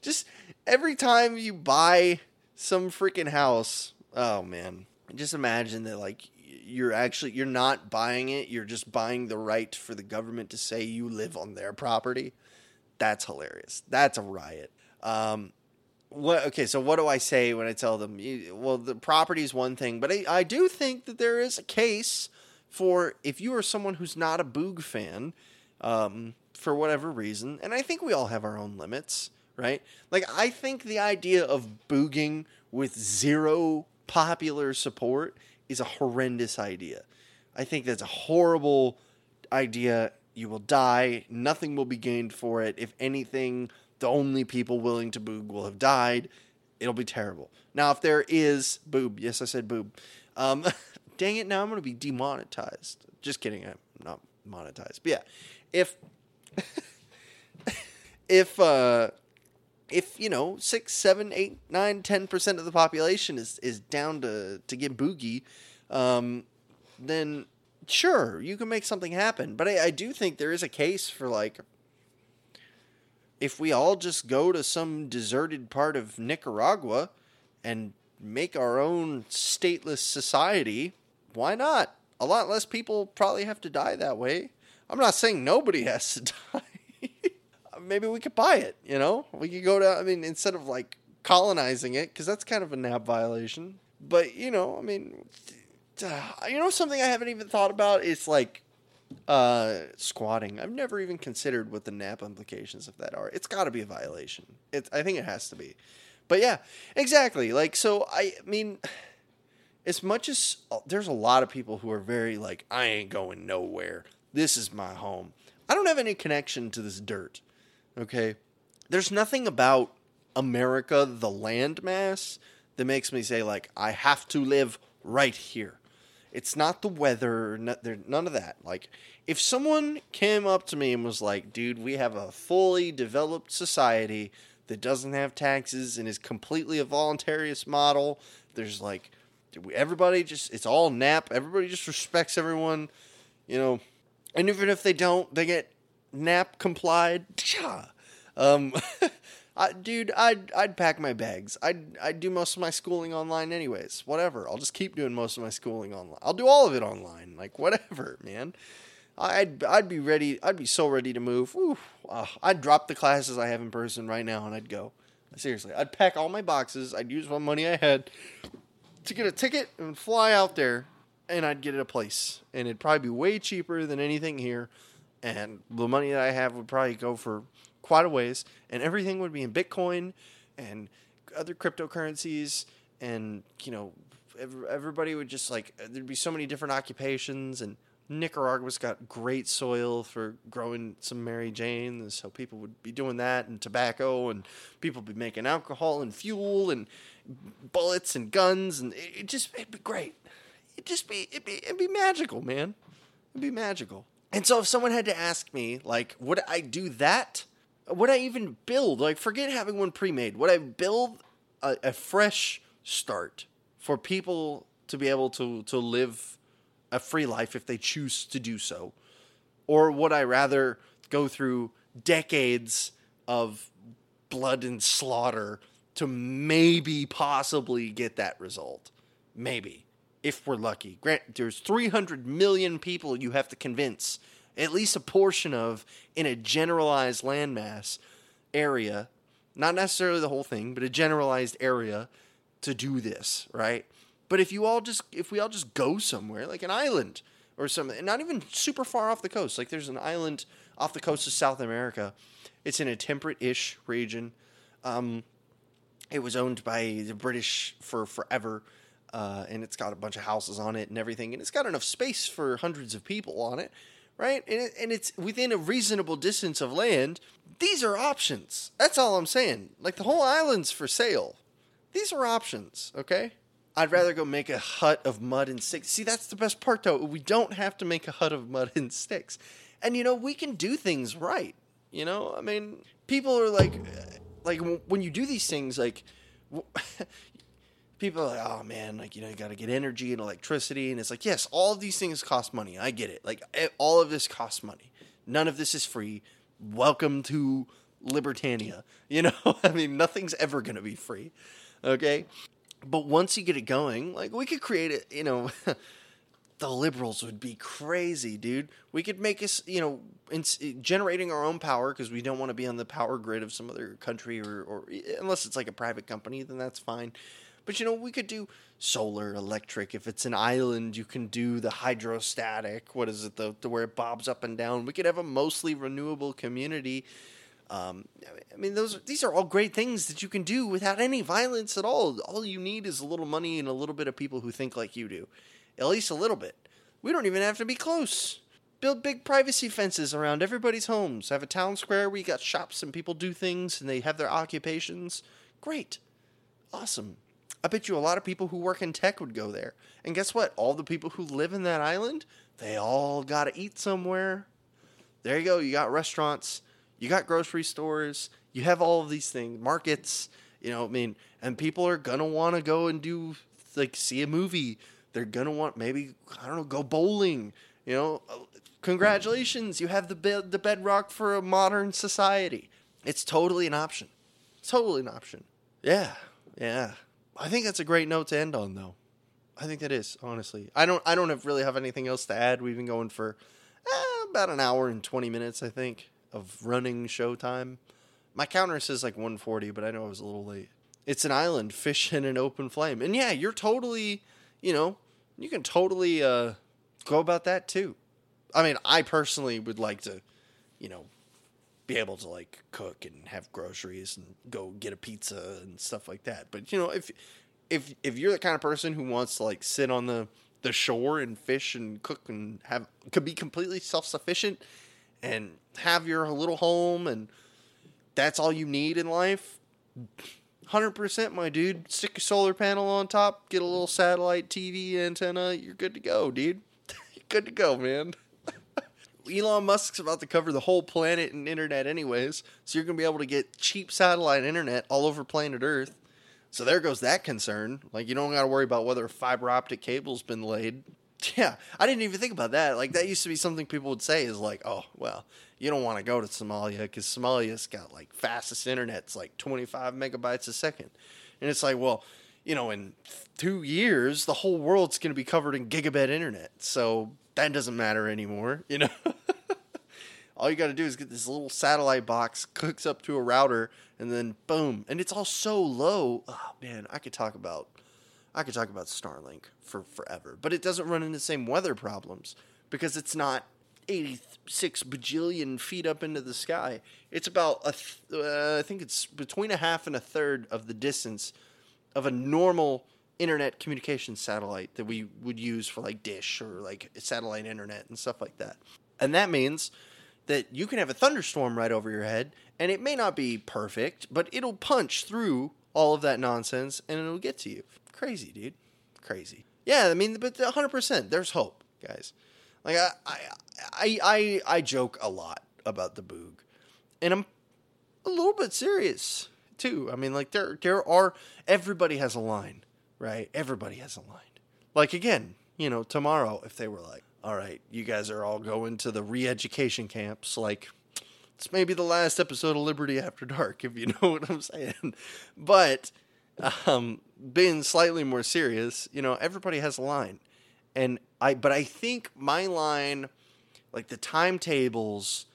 just every time you buy some freaking house, oh man, just imagine that like you're actually you're not buying it. You're just buying the right for the government to say you live on their property. That's hilarious. That's a riot. Um, what okay so what do i say when i tell them? Well the property is one thing but I, I do think that there is a case for if you are someone who's not a boog fan um, for whatever reason and i think we all have our own limits right like i think the idea of booging with zero popular support is a horrendous idea. I think that's a horrible idea. You will die. Nothing will be gained for it. If anything, the only people willing to boog will have died. It'll be terrible. Now, if there is boob, yes, I said boob. Um, dang it! Now I'm going to be demonetized. Just kidding. I'm not monetized. But yeah, if if uh, if you know six, seven, eight, nine, ten percent of the population is is down to to get boogie, um, then sure you can make something happen. But I, I do think there is a case for like if we all just go to some deserted part of Nicaragua and make our own stateless society, why not? A lot less people probably have to die that way. I'm not saying nobody has to die. Maybe we could buy it, you know? We could go to, I mean, instead of like colonizing it, because that's kind of a NAP violation. But, you know, I mean, you know, something I haven't even thought about is like uh, squatting. I've never even considered what the NAP implications of that are. It's got to be a violation. It, I think it has to be. But yeah, exactly. Like, so I mean, as much as uh, there's a lot of people who are very like, I ain't going nowhere. This is my home. I don't have any connection to this dirt. Okay. There's nothing about America, the landmass, that makes me say, like, I have to live right here. It's not the weather, none of that. Like, if someone came up to me and was like, dude, we have a fully developed society that doesn't have taxes and is completely a voluntarist model, there's like, everybody just, it's all NAP, everybody just respects everyone, you know, and even if they don't, they get NAP complied. Um, I, dude, I'd I'd pack my bags. I'd I'd do most of my schooling online anyways. Whatever. I'll just keep doing most of my schooling online. I'll do all of it online. Like whatever, man. I'd I'd be ready. I'd be so ready to move. Ooh, uh, I'd drop the classes I have in person right now and I'd go. Seriously, I'd pack all my boxes. I'd use what money I had to get a ticket and fly out there, and I'd get it a place. And it'd probably be way cheaper than anything here. And the money that I have would probably go for quite a ways, and everything would be in Bitcoin and other cryptocurrencies, and you know, everybody would just like there'd be so many different occupations, and Nicaragua's got great soil for growing some Mary Jane, so people would be doing that, and tobacco, and people would be making alcohol and fuel and bullets and guns, and it, it just it'd be great. It'd just be it'd be it'd be magical, man. It'd be magical. And so if someone had to ask me, like, would I do that? would I even build? Like, forget having one pre-made. Would I build a, a fresh start for people to be able to to live a free life if they choose to do so, or would I rather go through decades of blood and slaughter to maybe possibly get that result? Maybe, if we're lucky. Grant, there's 300 million people you have to convince at least a portion of in a generalized landmass area, not necessarily the whole thing, but a generalized area to do this, right? But if you all just if we all just go somewhere like an island or something, not even super far off the coast, like there's an island off the coast of South America. It's in a temperate-ish region. Um, it was owned by the British for forever. Uh, and it's got a bunch of houses on it and everything, and it's got enough space for hundreds of people on it right? And, it, and it's within a reasonable distance of land. These are options. That's all I'm saying. Like the whole island's for sale. These are options, okay? I'd rather go make a hut of mud and sticks. See, that's the best part though. We don't have to make a hut of mud and sticks. And you know, we can do things right. You know, I mean, people are like like when you do these things like people are like, oh man, like you know, you got to get energy and electricity, and it's like, yes, all of these things cost money. I get it. Like all of this costs money. None of this is free. Welcome to Libertania. You know, I mean, nothing's ever gonna be free. Okay, but once you get it going, like we could create it. You know. the liberals would be crazy, dude. We could make us, you know, in, generating our own power because we don't want to be on the power grid of some other country or, or unless it's like a private company, then that's fine. But you know, we could do solar, electric. If it's an island, you can do the hydrostatic. What is it, the, the where it bobs up and down? We could have a mostly renewable community. Um, I mean, those these are all great things that you can do without any violence at all. All you need is a little money and a little bit of people who think like you do, at least a little bit. We don't even have to be close. Build big privacy fences around everybody's homes. Have a town square where you got shops and people do things and they have their occupations. Great, awesome. I bet you a lot of people who work in tech would go there. And guess what? All the people who live in that island, they all got to eat somewhere. There you go. You got restaurants you got grocery stores, you have all of these things, markets, you know, I mean, and people are gonna want to go and do like see a movie. They're gonna want maybe I don't know, go bowling. You know, congratulations, you have the bed, the bedrock for a modern society. It's totally an option. It's totally an option. Yeah, yeah. I think that's a great note to end on, though. I think that is honestly. I don't. I don't have really have anything else to add. We've been going for eh, about an hour and twenty minutes, I think of running showtime. My counter says like 140, but I know I was a little late. It's an island, fish in an open flame. And yeah, you're totally, you know, you can totally uh, go about that too. I mean, I personally would like to, you know, be able to like cook and have groceries and go get a pizza and stuff like that. But you know, if if if you're the kind of person who wants to like sit on the the shore and fish and cook and have could be completely self sufficient and have your little home and that's all you need in life, 100% my dude. Stick a solar panel on top, get a little satellite TV antenna, you're good to go, dude. good to go, man. Elon Musk's about to cover the whole planet and internet anyways, so you're going to be able to get cheap satellite internet all over planet Earth. So there goes that concern. Like you don't got to worry about whether fiber optic cable's been laid. Yeah, I didn't even think about that. Like that used to be something people would say is like, "Oh, well, you don't want to go to Somalia because Somalia's got like fastest internet. It's like 25 megabytes a second. And it's like, well, you know, in two years, the whole world's going to be covered in gigabit internet. So that doesn't matter anymore, you know? All you got to do is get this little satellite box, hooks up to a router, and then boom. And it's all so low. Oh, man, I could talk about I could talk about Starlink for forever, but it doesn't run into the same weather problems because it's not 86 bajillion feet up into the sky. It's about a th- uh, I think it's between a half and a third of the distance of a normal internet communication satellite that we would use for like dish or like satellite internet and stuff like that. And that means that you can have a thunderstorm right over your head and it may not be perfect, but it'll punch through all of that nonsense and it'll get to you. Crazy, dude. Crazy. Yeah, I mean, but 100%, there's hope, guys. Like, I, I, I, I joke a lot about the Boog, and I'm a little bit serious, too. I mean, like, there, there are, everybody has a line, right? Everybody has a line. Like, again, you know, tomorrow, if they were like, all right, you guys are all going to the re education camps, like, it's maybe the last episode of Liberty After Dark, if you know what I'm saying. But um, being slightly more serious, you know, everybody has a line, and I. But I think my line, like the timetables,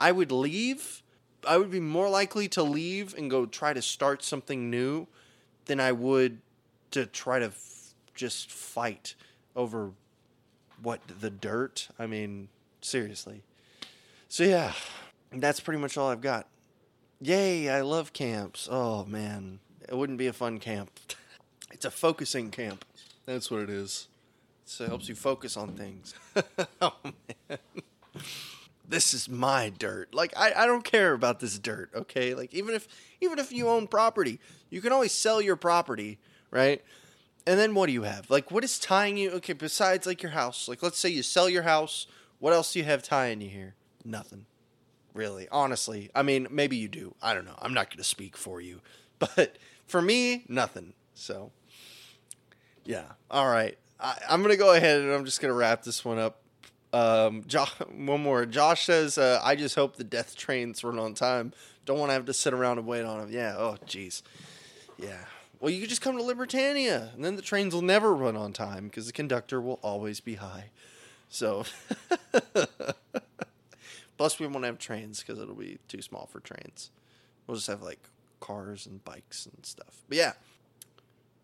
I would leave. I would be more likely to leave and go try to start something new than I would to try to f- just fight over what the dirt. I mean, seriously. So yeah, that's pretty much all I've got. Yay, I love camps. Oh man, it wouldn't be a fun camp. It's a focusing camp. That's what it is. So it helps you focus on things. oh man. This is my dirt. Like I, I don't care about this dirt, okay? Like even if even if you own property, you can always sell your property, right? And then what do you have? Like what is tying you okay, besides like your house? Like let's say you sell your house, what else do you have tying you here? Nothing. Really. Honestly. I mean, maybe you do. I don't know. I'm not gonna speak for you. But for me, nothing. So, yeah. All right. I, am going to go ahead and I'm just going to wrap this one up. Um, one more. Josh says, uh, I just hope the death trains run on time. Don't want to have to sit around and wait on them. Yeah. Oh, jeez. Yeah. Well, you could just come to Libertania, and then the trains will never run on time because the conductor will always be high. So, plus we won't have trains because it'll be too small for trains. We'll just have like cars and bikes and stuff. But yeah,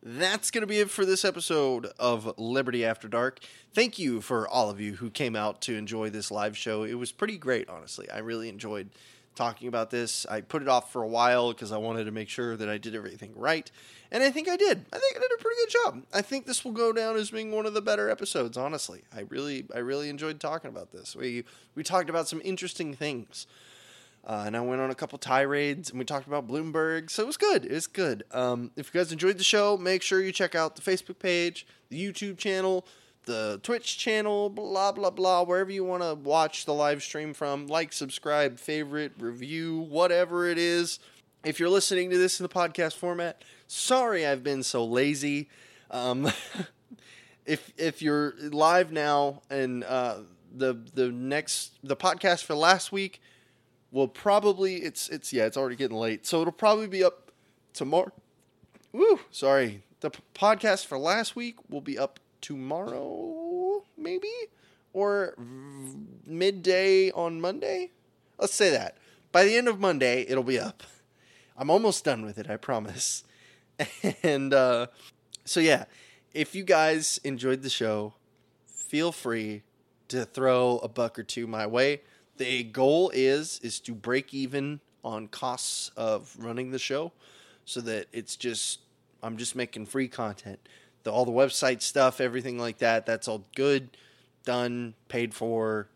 that's going to be it for this episode of Liberty After Dark. Thank you for all of you who came out to enjoy this live show. It was pretty great, honestly. I really enjoyed talking about this. I put it off for a while because I wanted to make sure that I did everything right. And I think I did. I think I did a pretty good job. I think this will go down as being one of the better episodes, honestly. I really I really enjoyed talking about this. We we talked about some interesting things. Uh, and I went on a couple tirades and we talked about Bloomberg. So it was good. It was good. Um, if you guys enjoyed the show, make sure you check out the Facebook page, the YouTube channel, the Twitch channel, blah, blah, blah, wherever you want to watch the live stream from. Like, subscribe, favorite, review, whatever it is. If you're listening to this in the podcast format, sorry I've been so lazy. Um, if if you're live now and uh, the the next the podcast for last week will probably it's it's yeah it's already getting late so it'll probably be up tomorrow. Woo, sorry. The p- podcast for last week will be up tomorrow, maybe, or midday on Monday. Let's say that by the end of Monday it'll be up. I'm almost done with it, I promise. And uh, so yeah, if you guys enjoyed the show, feel free to throw a buck or two my way. The goal is is to break even on costs of running the show so that it's just I'm just making free content. The, all the website stuff, everything like that, that's all good, done, paid for.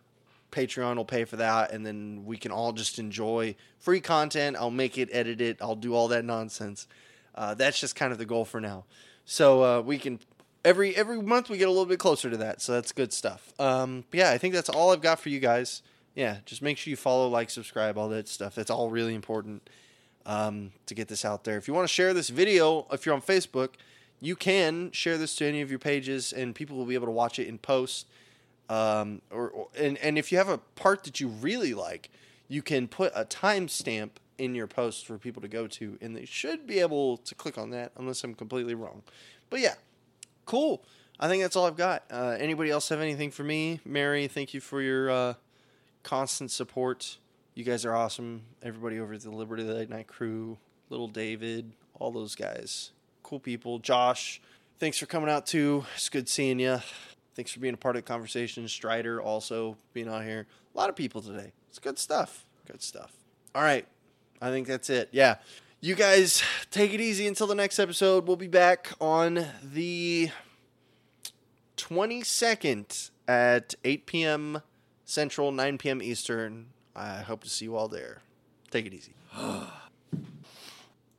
Patreon will pay for that, and then we can all just enjoy free content. I'll make it, edit it, I'll do all that nonsense. Uh, that's just kind of the goal for now. So uh, we can every every month we get a little bit closer to that. So that's good stuff. Um, yeah, I think that's all I've got for you guys. Yeah, just make sure you follow, like, subscribe, all that stuff. That's all really important um, to get this out there. If you want to share this video, if you're on Facebook, you can share this to any of your pages, and people will be able to watch it in post. Um, or, or and and if you have a part that you really like, you can put a timestamp in your post for people to go to, and they should be able to click on that, unless I'm completely wrong. But yeah, cool. I think that's all I've got. Uh, anybody else have anything for me? Mary, thank you for your uh, constant support. You guys are awesome. Everybody over at the Liberty Late Night crew, little David, all those guys, cool people. Josh, thanks for coming out too. It's good seeing you. Thanks for being a part of the conversation. Strider also being out here. A lot of people today. It's good stuff. Good stuff. All right. I think that's it. Yeah. You guys take it easy until the next episode. We'll be back on the 22nd at 8 p.m. Central, 9 p.m. Eastern. I hope to see you all there. Take it easy.